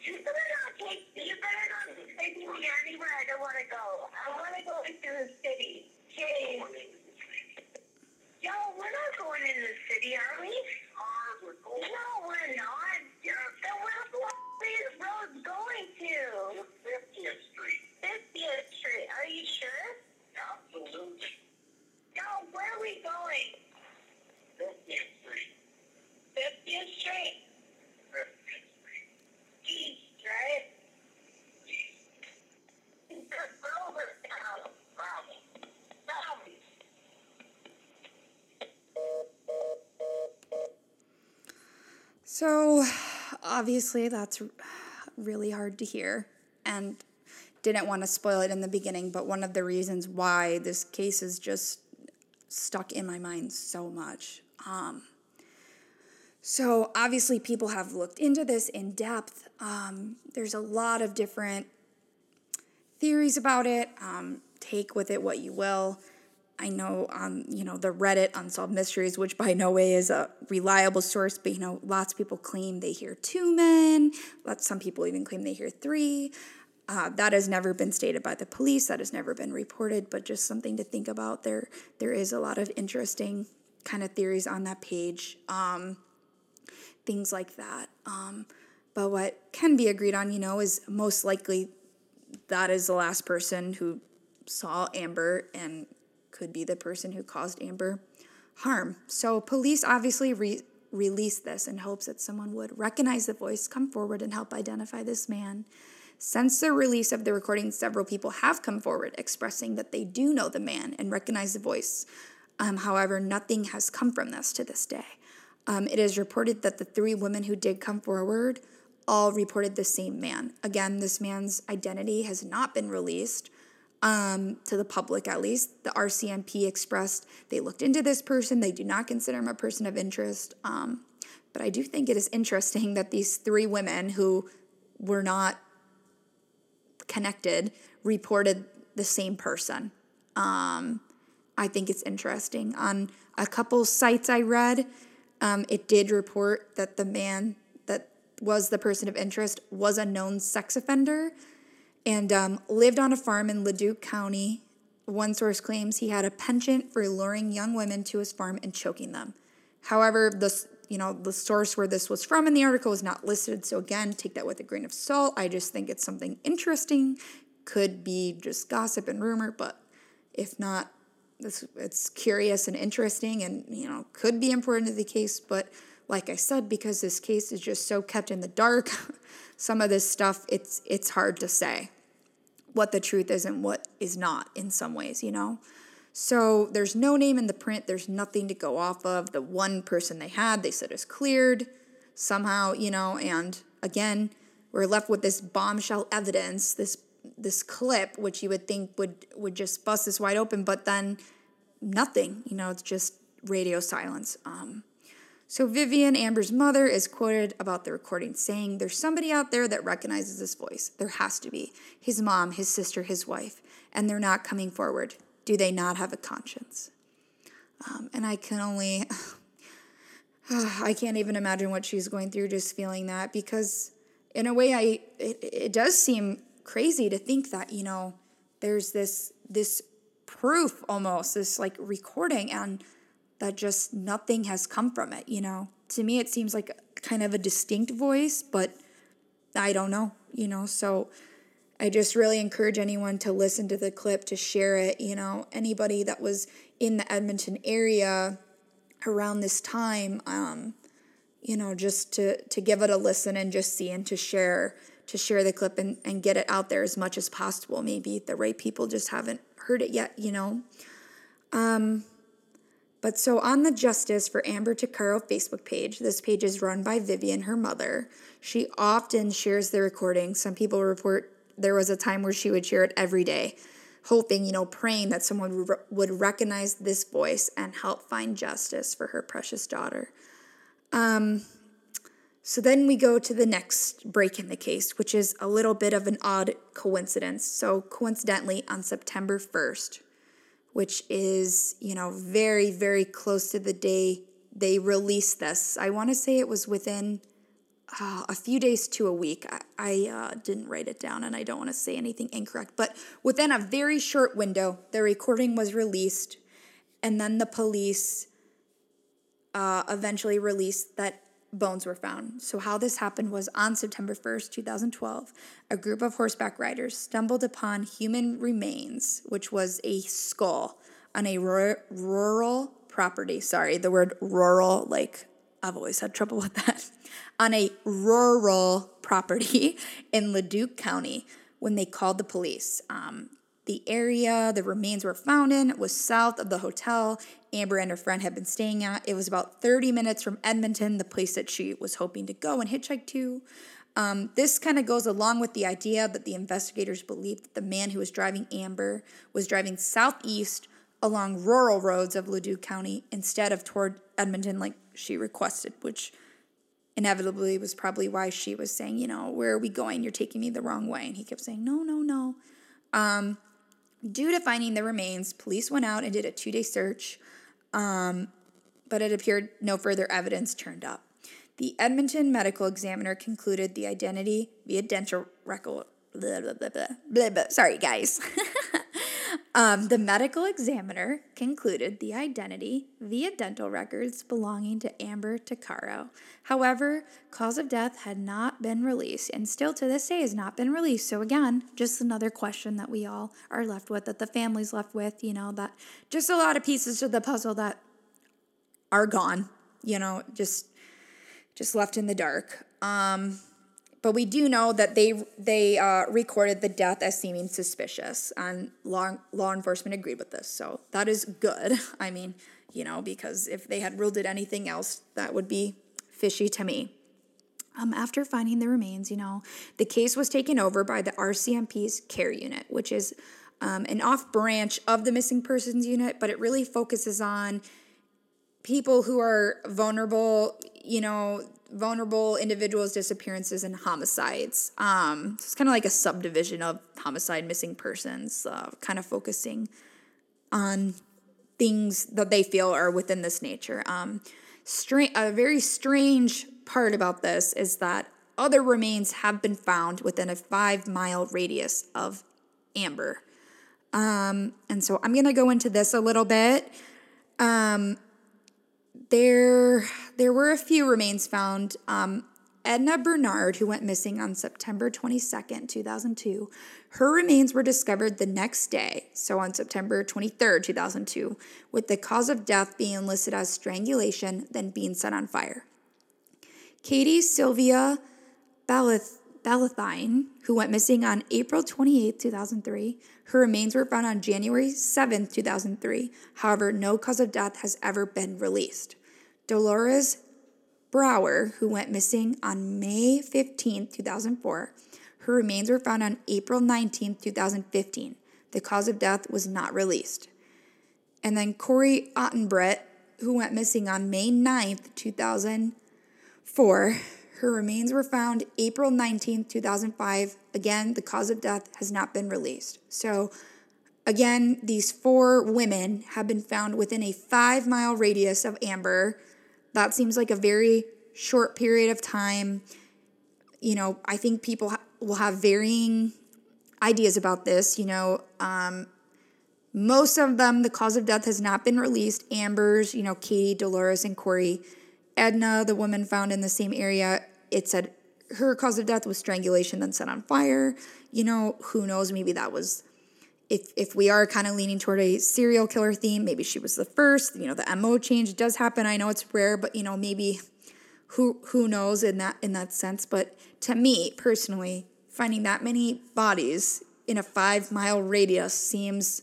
You better not take. You better not take me anywhere I don't want to go. I want to go into the city. Jeez. Yo, we're not going in the city, are we? No, we're not. Then where the is roads going to? 50th Street. 50th Street. Are you sure? Absolutely. No, where are we going? 50th Street. 50th Street? 50th Street. East, right? East. Over town. Problem. Problem. So, obviously, that's really hard to hear and didn't want to spoil it in the beginning, but one of the reasons why this case is just stuck in my mind so much. Um, so, obviously, people have looked into this in depth. Um, there's a lot of different theories about it. Um, take with it what you will. I know on you know the Reddit Unsolved Mysteries, which by no way is a reliable source, but you know lots of people claim they hear two men. Lots some people even claim they hear three. Uh, that has never been stated by the police. That has never been reported, but just something to think about. There there is a lot of interesting kind of theories on that page, um, things like that. Um, but what can be agreed on, you know, is most likely that is the last person who saw Amber and could be the person who caused Amber harm. So police obviously re- released this in hopes that someone would recognize the voice, come forward, and help identify this man. Since the release of the recording, several people have come forward expressing that they do know the man and recognize the voice. Um, however, nothing has come from this to this day. Um, it is reported that the three women who did come forward all reported the same man. Again, this man's identity has not been released um, to the public, at least. The RCMP expressed they looked into this person. They do not consider him a person of interest. Um, but I do think it is interesting that these three women who were not connected reported the same person. Um, I think it's interesting. On a couple sites I read, um, it did report that the man that was the person of interest was a known sex offender and um, lived on a farm in Leduc County. One source claims he had a penchant for luring young women to his farm and choking them. However, this you know the source where this was from in the article is not listed, so again, take that with a grain of salt. I just think it's something interesting. Could be just gossip and rumor, but if not, it's, it's curious and interesting, and you know could be important to the case. But like I said, because this case is just so kept in the dark, some of this stuff it's it's hard to say what the truth is and what is not in some ways, you know? So there's no name in the print, there's nothing to go off of. The one person they had, they said is cleared somehow, you know, and again, we're left with this bombshell evidence, this this clip, which you would think would would just bust this wide open, but then nothing, you know, it's just radio silence. Um, so Vivian, Amber's mother, is quoted about the recording saying, There's somebody out there that recognizes this voice. There has to be. His mom, his sister, his wife. And they're not coming forward. Do they not have a conscience? Um, and I can only, I can't even imagine what she's going through just feeling that because in a way I it, it does seem crazy to think that, you know, there's this this proof almost, this like recording and that just nothing has come from it, you know. To me, it seems like kind of a distinct voice, but I don't know, you know. So I just really encourage anyone to listen to the clip, to share it, you know. Anybody that was in the Edmonton area around this time, um, you know, just to to give it a listen and just see and to share to share the clip and, and get it out there as much as possible. Maybe the right people just haven't heard it yet, you know. Um, but so on the Justice for Amber Tuccaro Facebook page, this page is run by Vivian, her mother. She often shares the recording. Some people report there was a time where she would share it every day, hoping, you know, praying that someone would recognize this voice and help find justice for her precious daughter. Um, so then we go to the next break in the case, which is a little bit of an odd coincidence. So, coincidentally, on September 1st, which is, you know, very, very close to the day they released this. I want to say it was within uh, a few days to a week. I, I uh, didn't write it down and I don't want to say anything incorrect, but within a very short window, the recording was released, and then the police uh, eventually released that bones were found. So, how this happened was on September 1st, 2012, a group of horseback riders stumbled upon human remains, which was a skull on a rural property. Sorry, the word rural, like I've always had trouble with that. on a rural property in Leduc County when they called the police. Um, the area the remains were found in was south of the hotel Amber and her friend had been staying at. It was about 30 minutes from Edmonton, the place that she was hoping to go and hitchhike to. Um, this kind of goes along with the idea that the investigators believed that the man who was driving Amber was driving southeast along rural roads of Leduc County instead of toward Edmonton, like she requested, which inevitably was probably why she was saying, you know, where are we going? You're taking me the wrong way. And he kept saying, no, no, no. Um, Due to finding the remains, police went out and did a two day search, um, but it appeared no further evidence turned up. The Edmonton medical examiner concluded the identity via dental record. Blah, blah, blah, blah, blah, blah. Sorry, guys. Um, the medical examiner concluded the identity via dental records belonging to Amber Tuccaro. However, cause of death had not been released and still to this day has not been released. So, again, just another question that we all are left with, that the family's left with, you know, that just a lot of pieces of the puzzle that are gone, you know, just just left in the dark. Um, but we do know that they they uh, recorded the death as seeming suspicious, and law law enforcement agreed with this. So that is good. I mean, you know, because if they had ruled it anything else, that would be fishy to me. Um, after finding the remains, you know, the case was taken over by the RCMP's KARE unit, which is um, an off branch of the missing persons unit, but it really focuses on people who are vulnerable, you know, vulnerable individuals' disappearances and homicides. Um, so it's kind of like a subdivision of homicide, missing persons, uh, kind of focusing on things that they feel are within this nature. Um, stra- a very strange part about this is that other remains have been found within a five mile radius of Amber. Um, and so I'm going to go into this a little bit. Um, there there were a few remains found. Um, Edna Bernard, who went missing on September 22nd, 2002, her remains were discovered the next day, so on September 23rd, 2002, with the cause of death being listed as strangulation, then being set on fire. Katie Sylvia Ballantyne, who went missing on April 28, 2003, her remains were found on January 7, 2003. However, no cause of death has ever been released. Delores Brower, who went missing on May 15, 2004. Her remains were found on April 19, 2015. The cause of death was not released. And then Corrie Ottenbreit, who went missing on May 9th, 2004. Her remains were found April 19, 2005. Again, the cause of death has not been released. So, again, these four women have been found within a five mile radius of Amber that seems like a very short period of time. You know, I think people ha- will have varying ideas about this. You know, um, most of them, the cause of death has not been released. Amber's, you know, Katie, Delores, and Corrie. Edna, the woman found in the same area, it said her cause of death was strangulation, then set on fire. You know, who knows? Maybe that was if if we are kind of leaning toward a serial killer theme, maybe she was the first. You know, the MO change does happen. I know it's rare, but you know, maybe who who knows in that in that sense. But to me personally, finding that many bodies in a five mile radius seems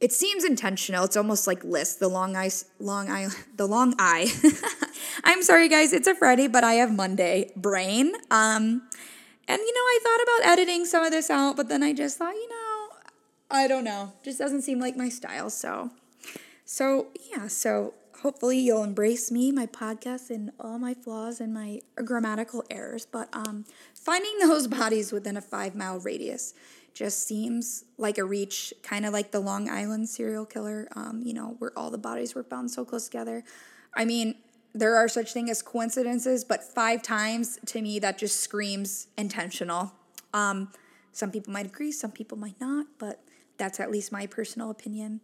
it seems intentional. It's almost like list the long eye, long eye, the long eye. I'm sorry, guys. It's a Friday, but I have Monday brain. Um, and you know, I thought about editing some of this out, but then I just thought, you know, I don't know. Just doesn't seem like my style. So, so yeah, so hopefully you'll embrace me, my podcast, and all my flaws and my grammatical errors. But um, finding those bodies within a five mile radius just seems like a reach, kind of like the Long Island serial killer, um, you know, where all the bodies were found so close together. I mean, there are such thing as coincidences, but five times to me that just screams intentional. Um, some people might agree, some people might not, but that's at least my personal opinion.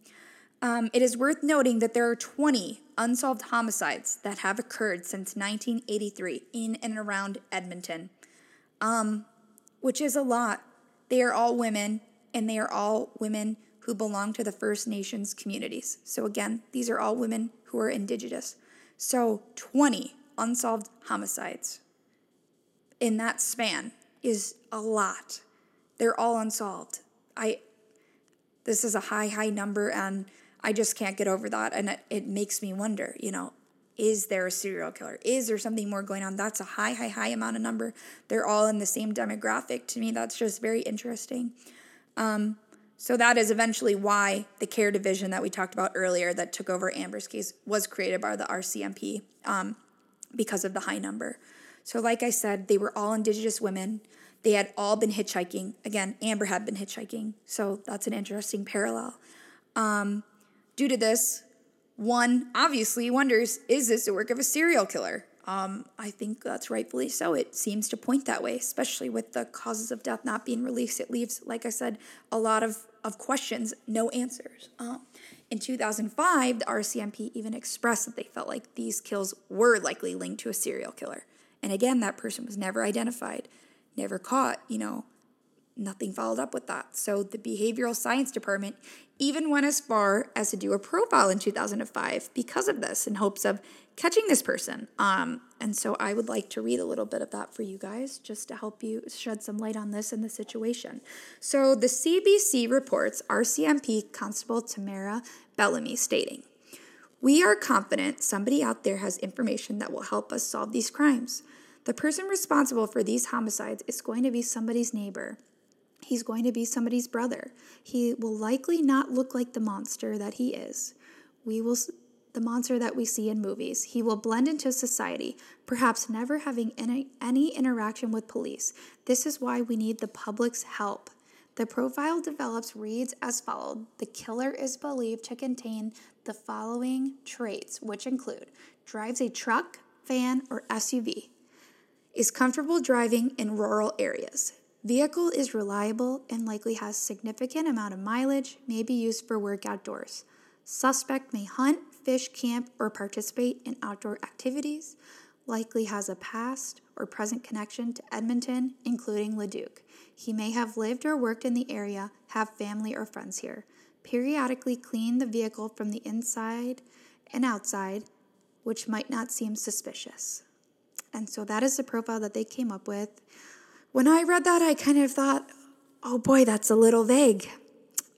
Um, it is worth noting that there are 20 unsolved homicides that have occurred since 1983 in and around Edmonton, um, which is a lot. They are all women, and they are all women who belong to the First Nations communities. So, again, these are all women who are Indigenous. So, 20 unsolved homicides in that span is a lot. They're all unsolved. I this is a high high number and I just can't get over that and it, it makes me wonder, you know, is there a serial killer? Is there something more going on? That's a high high high amount of number. They're all in the same demographic. To me that's just very interesting. Um, so that is eventually why the care division that we talked about earlier that took over Amber's case was created by the RCMP um, because of the high number. So, like I said, they were all Indigenous women. They had all been hitchhiking. Again, Amber had been hitchhiking. So, that's an interesting parallel. Um, due to this, one obviously wonders is this the work of a serial killer? Um, I think that's rightfully so. It seems to point that way, especially with the causes of death not being released. It leaves, like I said, a lot of, of questions, no answers. Um, in 2005, the RCMP even expressed that they felt like these kills were likely linked to a serial killer. And again, that person was never identified, never caught, you know, nothing followed up with that. So the behavioral science department even went as far as to do a profile in 2005 because of this in hopes of catching this person. Um, and so I would like to read a little bit of that for you guys just to help you shed some light on this and the situation. So the CBC reports RCMP Constable Tamara Bellamy stating, we are confident somebody out there has information that will help us solve these crimes. The person responsible for these homicides is going to be somebody's neighbor. He's going to be somebody's brother. He will likely not look like the monster that he is. We will the monster that we see in movies. He will blend into society, perhaps never having any, any interaction with police. This is why we need the public's help. The profile develops reads as followed. The killer is believed to contain the following traits, which include drives a truck, van, or SUV, is comfortable driving in rural areas. Vehicle is reliable and likely has significant amount of mileage, may be used for work outdoors. Suspect may hunt, fish, camp, or participate in outdoor activities. Likely has a past or present connection to Edmonton, including Leduc. He may have lived or worked in the area, have family or friends here. Periodically clean the vehicle from the inside and outside, which might not seem suspicious. And so that is the profile that they came up with. When I read that, I kind of thought, oh boy, that's a little vague.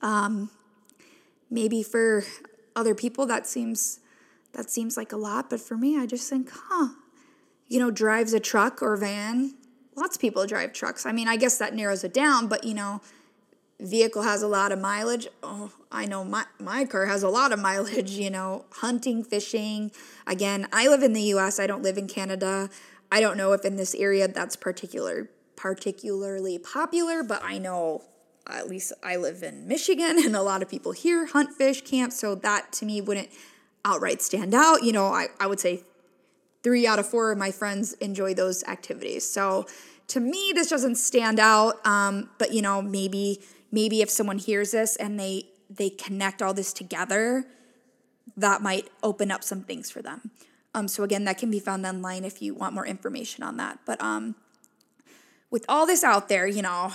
Um, maybe for other people that seems that seems like a lot, but for me, I just think, huh, you know, drives a truck or van. Lots of people drive trucks. I mean, I guess that narrows it down, but you know, vehicle has a lot of mileage. Oh, I know my, my car has a lot of mileage, you know, hunting, fishing. Again, I live in the US, I don't live in Canada. I don't know if in this area that's particular particularly popular, but I know at least I live in Michigan and a lot of people here hunt, fish, camp, so that to me wouldn't outright stand out. You know, I, I would say three out of four of my friends enjoy those activities. So to me, this doesn't stand out. Um, but you know, maybe maybe if someone hears this and they they connect all this together, that might open up some things for them. Um, so again, that can be found online if you want more information on that. But um, with all this out there, you know,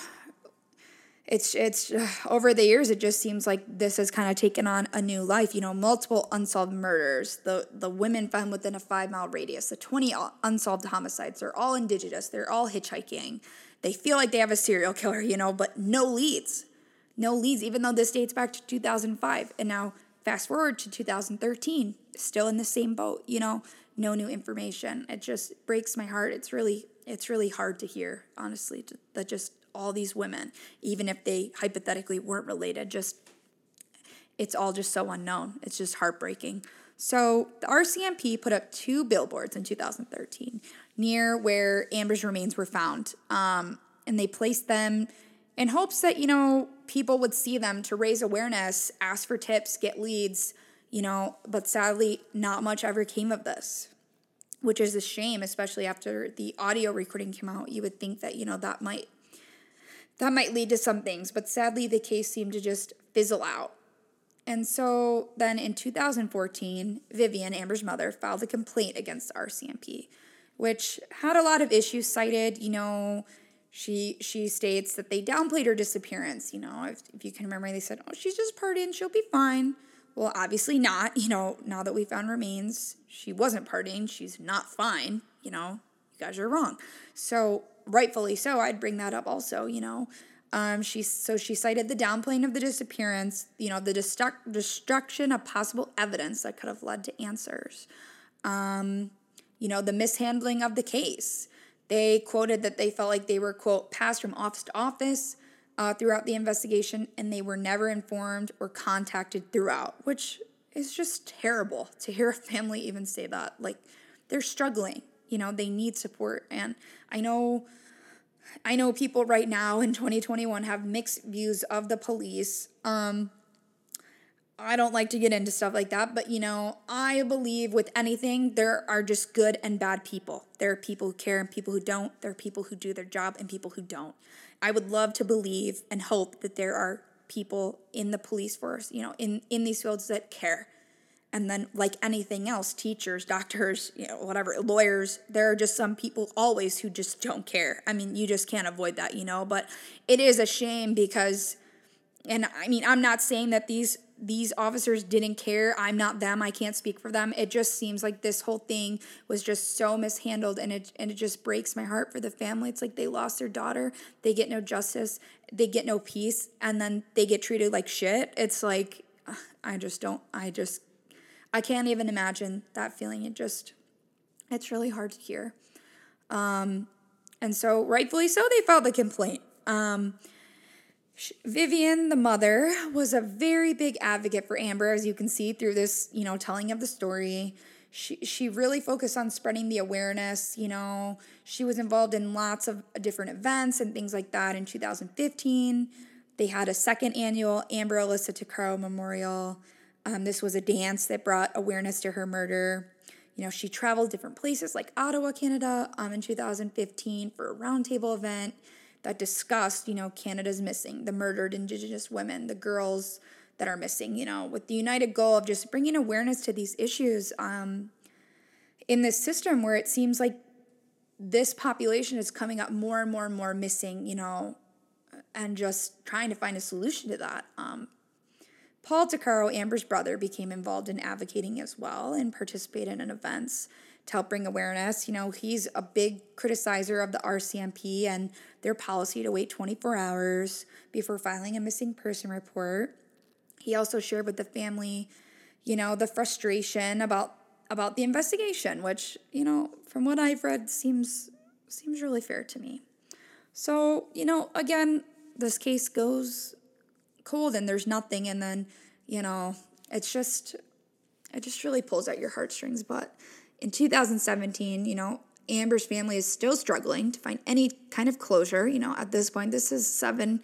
it's it's over the years it just seems like this has kind of taken on a new life you know multiple unsolved murders the the women found within a five mile radius the 20 unsolved homicides they're all indigenous they're all hitchhiking. They feel like they have a serial killer you know but no leads no leads even though this dates back to 2005 and now fast forward to 2013 still in the same boat you know no new information. It just breaks my heart. It's really it's really hard to hear honestly that just all these women, even if they hypothetically weren't related. Just it's all just so unknown. It's just heartbreaking. So the RCMP put up two billboards in 2013 near where Amber's remains were found, um, and they placed them in hopes that you know people would see them to raise awareness, ask for tips, get leads. You know, but sadly, not much ever came of this which is a shame, especially after the audio recording came out. You would think that, you know, that might that might lead to some things, but sadly, the case seemed to just fizzle out. and so then in 2014, Vivian, Amber's mother, filed a complaint against RCMP, which had a lot of issues cited. You know, she she states that they downplayed her disappearance. You know, if, if you can remember, they said, "Oh, she's just partying; she'll be fine." Well, obviously not. You know, now that we found remains, she wasn't partying. She's not fine. You know, you guys are wrong. So rightfully so, I'd bring that up also. You know, um, she so she cited the downplaying of the disappearance. You know, the destruct, destruction of possible evidence that could have led to answers. Um, you know, the mishandling of the case. They quoted that they felt like they were, quote, passed from office to office uh, throughout the investigation and they were never informed or contacted throughout, which is just terrible to hear a family even say that. Like, they're struggling, you know, they need support. And I know. I know people right now in 2021 have mixed views of the police. Um, I don't like to get into stuff like that, but you know, I believe with anything, there are just good and bad people. There are people who care and people who don't. There are people who do their job and people who don't. I would love to believe and hope that there are people in the police force, you know, in, in these fields that care. And then, like anything else, teachers, doctors, you know, whatever, lawyers, there are just some people always who just don't care. I mean, you just can't avoid that, you know, but it is a shame because, and I mean, I'm not saying that these these officers didn't care. I'm not them. I can't speak for them. It just seems like this whole thing was just so mishandled and it and it just breaks my heart for the family. It's like they lost their daughter, they get no justice, they get no peace, and then they get treated like shit. It's like I just don't I just I can't even imagine that feeling. It just it's really hard to hear. Um and so rightfully so they filed the complaint. Um Vivian, the mother, was a very big advocate for Amber, as you can see through this, you know, telling of the story. She, she really focused on spreading the awareness. You know, she was involved in lots of different events and things like that. In 2015, they had a second annual Amber Alyssa Tuccaro Memorial. Um, this was a dance that brought awareness to her murder. You know, she traveled different places like Ottawa, Canada, um, in 2015 for a roundtable event that discussed, you know, Canada's missing, the murdered Indigenous women, the girls that are missing, you know, with the united goal of just bringing awareness to these issues um, in this system where it seems like this population is coming up more and more and more missing, you know, and just trying to find a solution to that. Um, Paul Tuccaro, Amber's brother, became involved in advocating as well and participated in events to help bring awareness. You know, he's a big criticizer of the RCMP and their policy to wait 24 hours before filing a missing person report. He also shared with the family, you know, the frustration about about the investigation, which, you know, from what I've read seems seems really fair to me. So, you know, again, this case goes cold and there's nothing and then, you know, it's just it just really pulls at your heartstrings, but in 2017, you know, Amber's family is still struggling to find any kind of closure. You know, at this point, this is seven,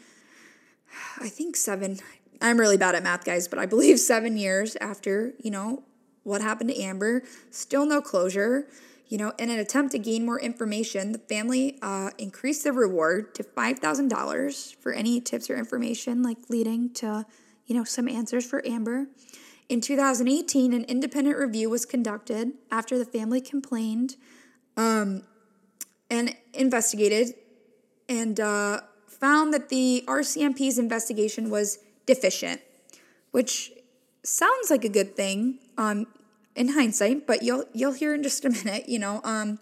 I think seven. I'm really bad at math, guys, but I believe seven years after, you know, what happened to Amber, still no closure. You know, in an attempt to gain more information, the family uh, increased the reward to $5,000 for any tips or information, like leading to, you know, some answers for Amber. In 2018, an independent review was conducted after the family complained um, and investigated and uh, found that the RCMP's investigation was deficient, which sounds like a good thing um, in hindsight, but you'll you'll hear in just a minute. You know, um,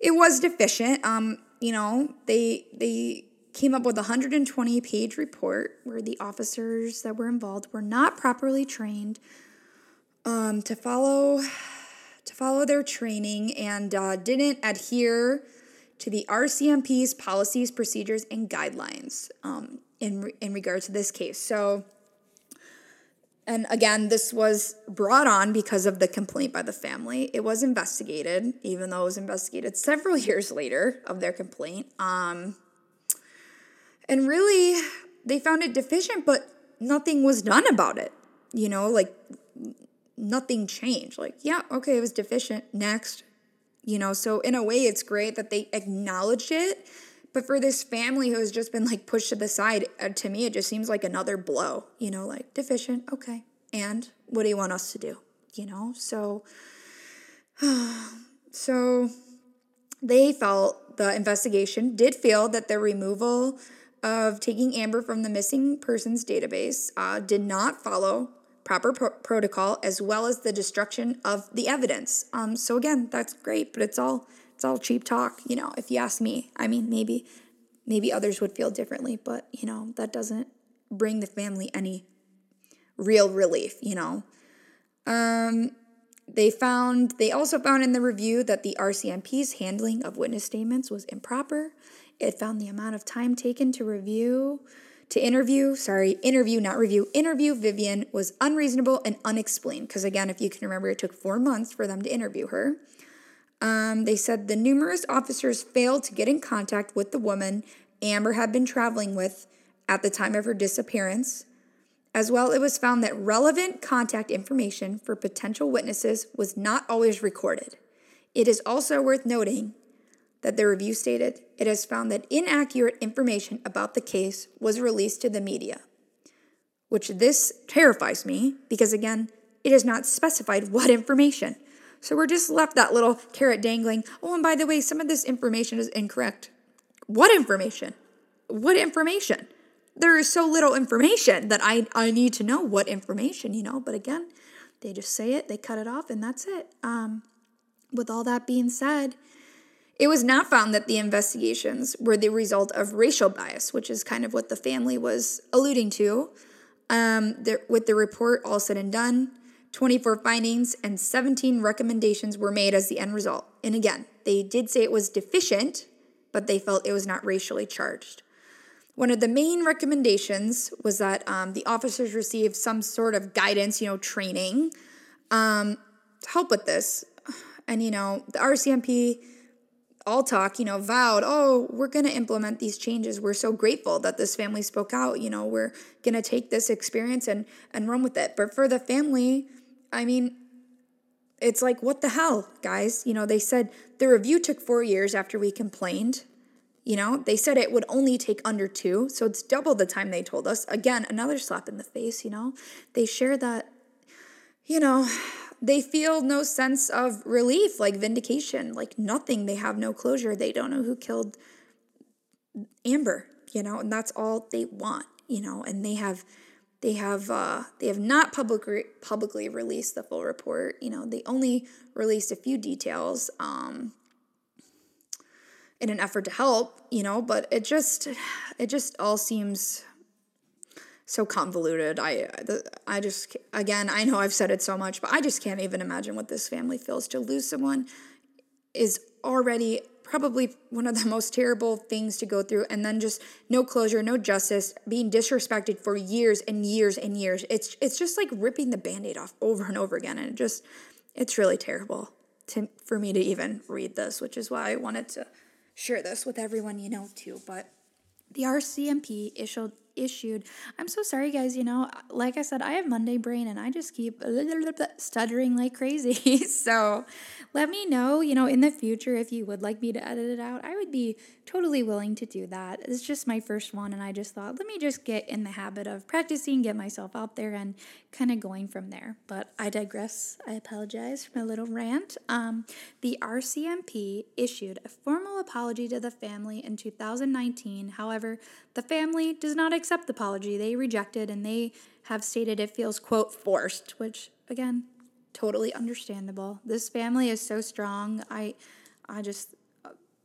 it was deficient. Um, you know, they they came up with a 120 page report where the officers that were involved were not properly trained um, to follow to follow their training and uh, didn't adhere to the RCMP's policies, procedures, and guidelines um, in re- in regards to this case. So, and again, this was brought on because of the complaint by the family. It was investigated, even though it was investigated several years later of their complaint. Um, and really, they found it deficient, but nothing was done about it. You know, like nothing changed. Like, yeah, okay, it was deficient. Next. You know, so in a way, it's great that they acknowledged it, But for this family who has just been like pushed to the side, uh, to me, it just seems like another blow, you know, like deficient, okay. And what do you want us to do? You know, so, so they felt the investigation did feel that the removal of taking Amber from the missing persons database uh, did not follow proper pro- protocol as well as the destruction of the evidence. Um, so again, that's great, but it's all it's all cheap talk, you know, if you ask me. I mean, maybe maybe others would feel differently, but you know, that doesn't bring the family any real relief, you know. Um, they found they also found in the review that the RCMP's handling of witness statements was improper. It found the amount of time taken to review to interview, sorry, interview, not review, interview Vivian was unreasonable and unexplained. Because again, if you can remember, it took four months for them to interview her. Um, they said the numerous officers failed to get in contact with the woman Amber had been traveling with at the time of her disappearance. As well, it was found that relevant contact information for potential witnesses was not always recorded. It is also worth noting that the review stated it has found that inaccurate information about the case was released to the media. Which this terrifies me because, again, it is not specified what information. So we're just left that little carrot dangling. Oh, and by the way, some of this information is incorrect. What information? What information? There is so little information that I, I need to know what information, you know. But again, they just say it, they cut it off, and that's it. Um, with all that being said, it was not found that the investigations were the result of racial bias, which is kind of what the family was alluding to. Um, with the report all said and done, 24 findings and 17 recommendations were made as the end result. And again, they did say it was deficient, but they felt it was not racially charged. One of the main recommendations was that um, the officers receive some sort of guidance, you know, training um, to help with this. And, you know, the RCMP all talk, you know, vowed, oh, we're going to implement these changes. We're so grateful that this family spoke out. You know, we're going to take this experience and, and run with it. But for the family, I mean, it's like, what the hell, guys? You know, they said the review took four years after we complained. You know, they said it would only take under two. So it's double the time they told us. Again, another slap in the face, you know. They share that, you know, they feel no sense of relief, like vindication, like nothing. They have no closure. They don't know who killed Amber, you know, and that's all they want, you know, and they have they have uh, they have not publicly publicly released the full report. You know, they only released a few details um, in an effort to help. You know, but it just it just all seems so convoluted. I I just again I know I've said it so much, but I just can't even imagine what this family feels to lose someone is already probably one of the most terrible things to go through and then just no closure, no justice, being disrespected for years and years and years. It's it's just like ripping the band-aid off over and over again and it just it's really terrible to for me to even read this, which is why I wanted to share this with everyone you know too, but the RCMP issued issued. I'm so sorry, guys. You know, like I said, I have Monday brain and I just keep stuttering like crazy. so let me know, you know, in the future if you would like me to edit it out. I would be totally willing to do that. It's just my first one, and I just thought, let me just get in the habit of practicing, get myself out there, and kind of going from there. But I digress. I apologize for my little rant. Um, the RCMP issued a formal apology to the family in 2019. However, the family does not accept the apology. They rejected and they have stated it feels, quote, forced, which, again, totally understandable. This family is so strong. I, I just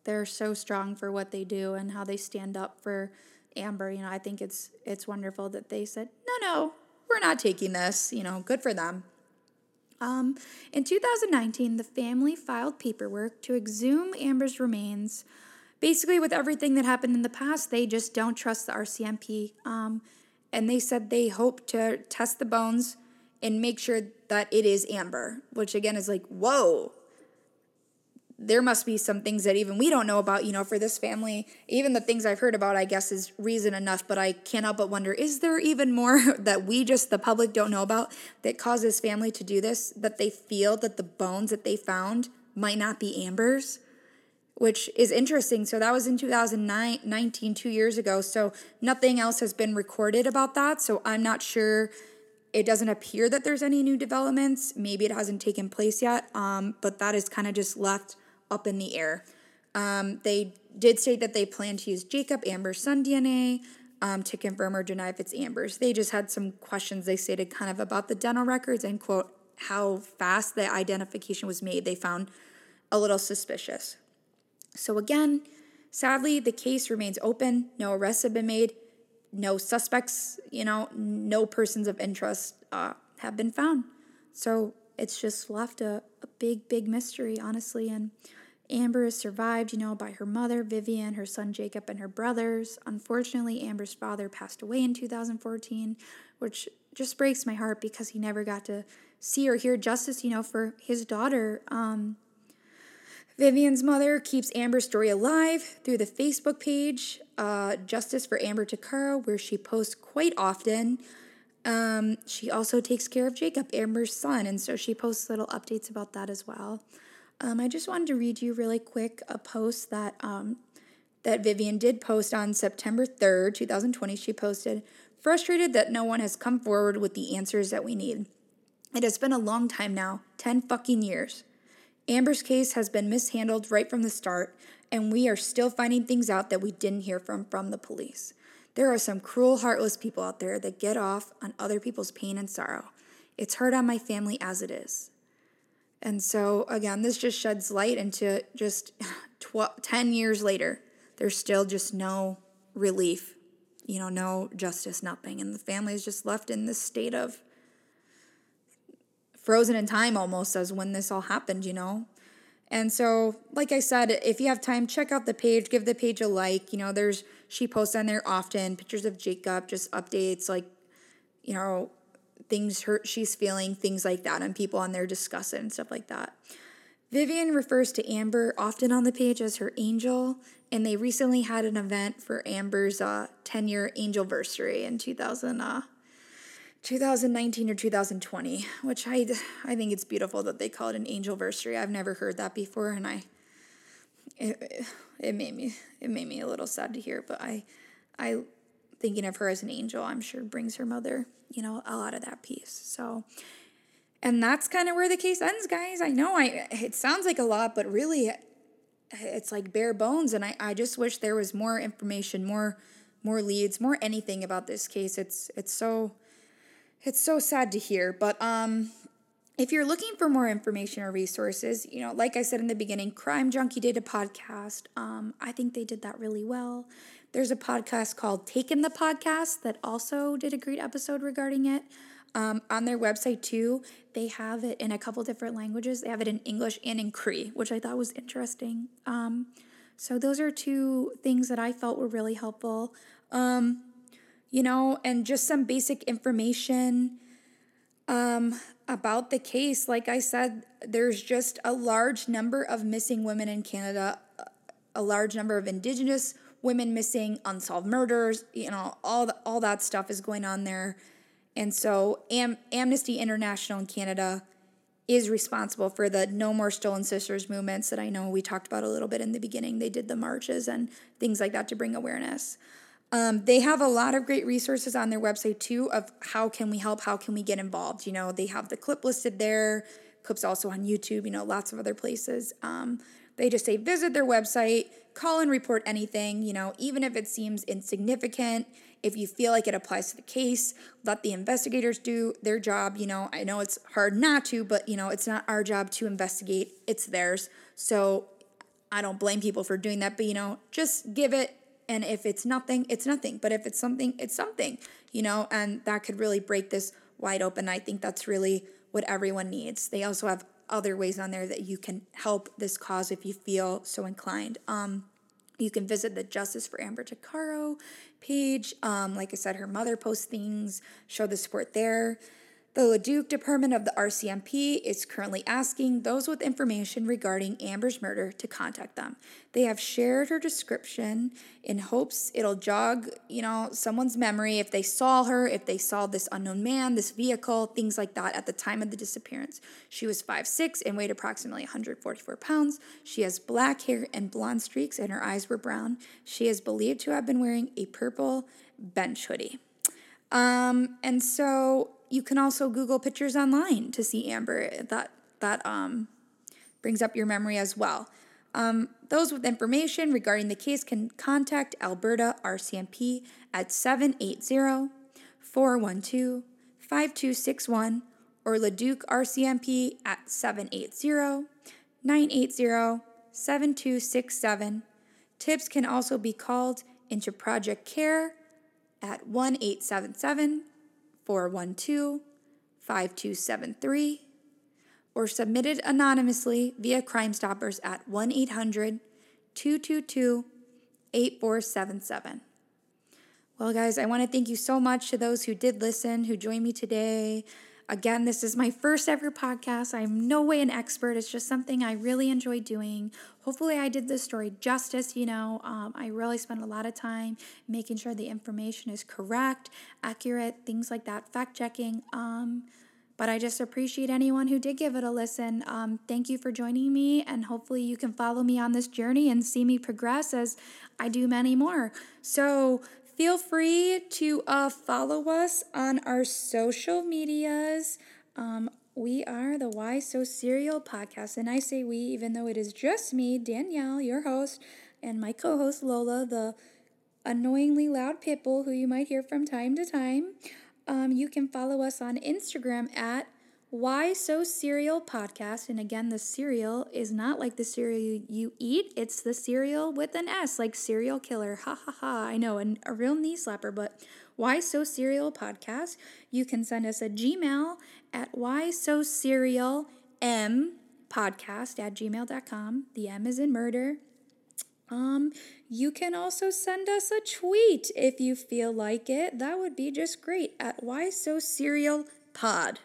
they're so strong for what they do and how they stand up for Amber. You know, I think it's it's wonderful that they said, no, no, we're not taking this. You know, good for them. Um, in 2019, the family filed paperwork to exhume Amber's remains. Basically, with everything that happened in the past, they just don't trust the RCMP. Um, and they said they hope to test the bones and make sure that it is Amber, which again is like, whoa, there must be some things that even we don't know about, you know, for this family. Even the things I've heard about, I guess, is reason enough, but I help but wonder is there even more that we just, the public, don't know about that causes family to do this? That they feel that the bones that they found might not be Amber's? Which is interesting. So that was in 2019, two years ago. So nothing else has been recorded about that. So I'm not sure. It doesn't appear that there's any new developments. Maybe it hasn't taken place yet, um, but that is kind of just left up in the air. Um, they did state that they plan to use Jacob Amber's son DNA um, to confirm or deny if it's Amber's. They just had some questions they stated kind of about the dental records and quote how fast the identification was made. They found a little suspicious. So again, sadly, the case remains open. No arrests have been made. No suspects, you know, no persons of interest uh, have been found. So it's just left a, a big, big mystery, honestly. And Amber is survived, you know, by her mother, Vivian, her son Jacob, and her brothers. Unfortunately, Amber's father passed away in 2014, which just breaks my heart because he never got to see or hear justice, you know, for his daughter. Um, Vivian's mother keeps Amber's story alive through the Facebook page, uh, Justice for Amber Tuccaro, where she posts quite often. Um, she also takes care of Jacob, Amber's son, and so she posts little updates about that as well. Um, I just wanted to read you really quick a post that um, that Vivian did post on September 3rd, 2020. She posted, frustrated that no one has come forward with the answers that we need. It has been a long time now 10 fucking years. Amber's case has been mishandled right from the start, and we are still finding things out that we didn't hear from from the police. There are some cruel, heartless people out there that get off on other people's pain and sorrow. It's hard on my family as it is. And so, again, this just sheds light into just 12, 10 years later, there's still just no relief, you know, no justice, nothing. And the family is just left in this state of frozen in time almost as when this all happened, you know. And so, like I said, if you have time, check out the page, give the page a like. You know, there's she posts on there often pictures of Jacob, just updates, like, you know, things hurt she's feeling, things like that, and people on there discuss it and stuff like that. Vivian refers to Amber often on the page as her angel, and they recently had an event for Amber's uh, 10 year angel anniversary in 2000, uh, 2019 or 2020, which I, I think it's beautiful that they call it an angel anniversary. I've never heard that before, and I it, it made me it made me a little sad to hear, but I I thinking of her as an angel, I'm sure brings her mother, you know, a lot of that peace. So, and that's kind of where the case ends, guys. I know I it sounds like a lot, but really it's like bare bones and I, I just wish there was more information, more more leads, more anything about this case. It's it's so it's so sad to hear, but um if you're looking for more information or resources, you know, like I said in the beginning, Crime Junkie did a podcast. Um, I think they did that really well. There's a podcast called Taken the Podcast that also did a great episode regarding it. Um, on their website too, they have it in a couple different languages. They have it in English and in Cree, which I thought was interesting. Um, so those are two things that I felt were really helpful. Um, you know, and just some basic information um, about the case. Like I said, there's just a large number of missing women in Canada, a large number of Indigenous women missing, unsolved murders, you know, all the, all that stuff is going on there. And so Am- Amnesty International in Canada is responsible for the No More Stolen Sisters movements that I know we talked about a little bit in the beginning. They did the marches and things like that to bring awareness. Um, they have a lot of great resources on their website too of how can we help, how can we get involved. You know, they have the clip listed there, clips also on YouTube, you know, lots of other places. Um, they just say visit their website, call and report anything, you know, even if it seems insignificant. If you feel like it applies to the case, let the investigators do their job. You know, I know it's hard not to, but, you know, it's not our job to investigate, it's theirs. So I don't blame people for doing that, but, you know, just give it. And if it's nothing, it's nothing. But if it's something, it's something, you know, and that could really break this wide open. I think that's really what everyone needs. They also have other ways on there that you can help this cause if you feel so inclined. Um, you can visit the Justice for Amber Tuccaro page. Um, like I said, her mother posts things, show the support there. The Leduc Department of the RCMP is currently asking those with information regarding Amber's murder to contact them. They have shared her description in hopes it'll jog, you know, someone's memory if they saw her, if they saw this unknown man, this vehicle, things like that at the time of the disappearance. She was 5'6 and weighed approximately 144 pounds. She has black hair and blonde streaks, and her eyes were brown. She is believed to have been wearing a purple bench hoodie. Um, and so you can also Google pictures online to see Amber. That that um, brings up your memory as well. Um, those with information regarding the case can contact Alberta RCMP at 780 412 5261 or Leduc RCMP at 780 980 7267. Tips can also be called into Project KARE at 1 877 412 5273 or submitted anonymously via Crime Stoppers at 1 800 222 8477. Well, guys, I want to thank you so much to those who did listen, who joined me today. Again, this is my first ever podcast. I'm no way an expert. It's just something I really enjoy doing. Hopefully, I did this story justice. You know, um, I really spent a lot of time making sure the information is correct, accurate, things like that, fact checking. Um, but I just appreciate anyone who did give it a listen. Um, thank you for joining me, and hopefully, you can follow me on this journey and see me progress as I do many more. So, Feel free to uh, follow us on our social medias. Um, we are the Why So Serial podcast. And I say we, even though it is just me, Danielle, your host, and my co host, Lola, the annoyingly loud pitbull who you might hear from time to time. Um, you can follow us on Instagram at why So Serial podcast. And again, the serial is not like the cereal you eat, it's the serial with an S, like serial killer. Ha ha ha. I know, a real knee slapper, but Why So Serial podcast. You can send us a Gmail at Why So Serial M podcast at gmail.com. The M is in murder. Um, you can also send us a tweet if you feel like it. That would be just great at Why So Serial Pod.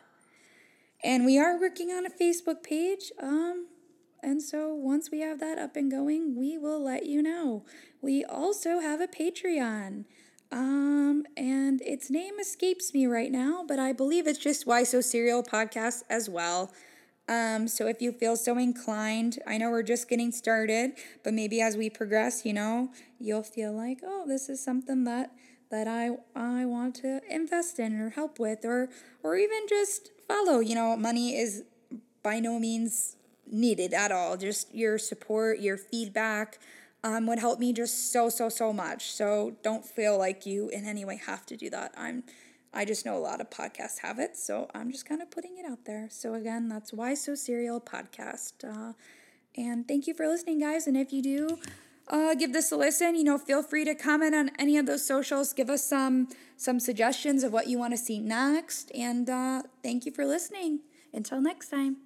And we are working on a Facebook page. Um, and so once we have that up and going, we will let you know. We also have a Patreon. Um, and its name escapes me right now, but I believe it's just Why So Serial Podcast as well. Um, so if you feel so inclined, I know we're just getting started, but maybe as we progress, you know, you'll feel like, oh, this is something that that I I want to invest in or help with or or even just follow. You know, money is by no means needed at all. Just your support, your feedback um, would help me just so so so much. So don't feel like you in any way have to do that. I'm I just know a lot of podcasts have it, so I'm just kind of putting it out there. So again, that's why so serial podcast. Uh, and thank you for listening, guys. And if you do uh, give this a listen. You know, feel free to comment on any of those socials. Give us some some suggestions of what you want to see next. And uh, thank you for listening. Until next time.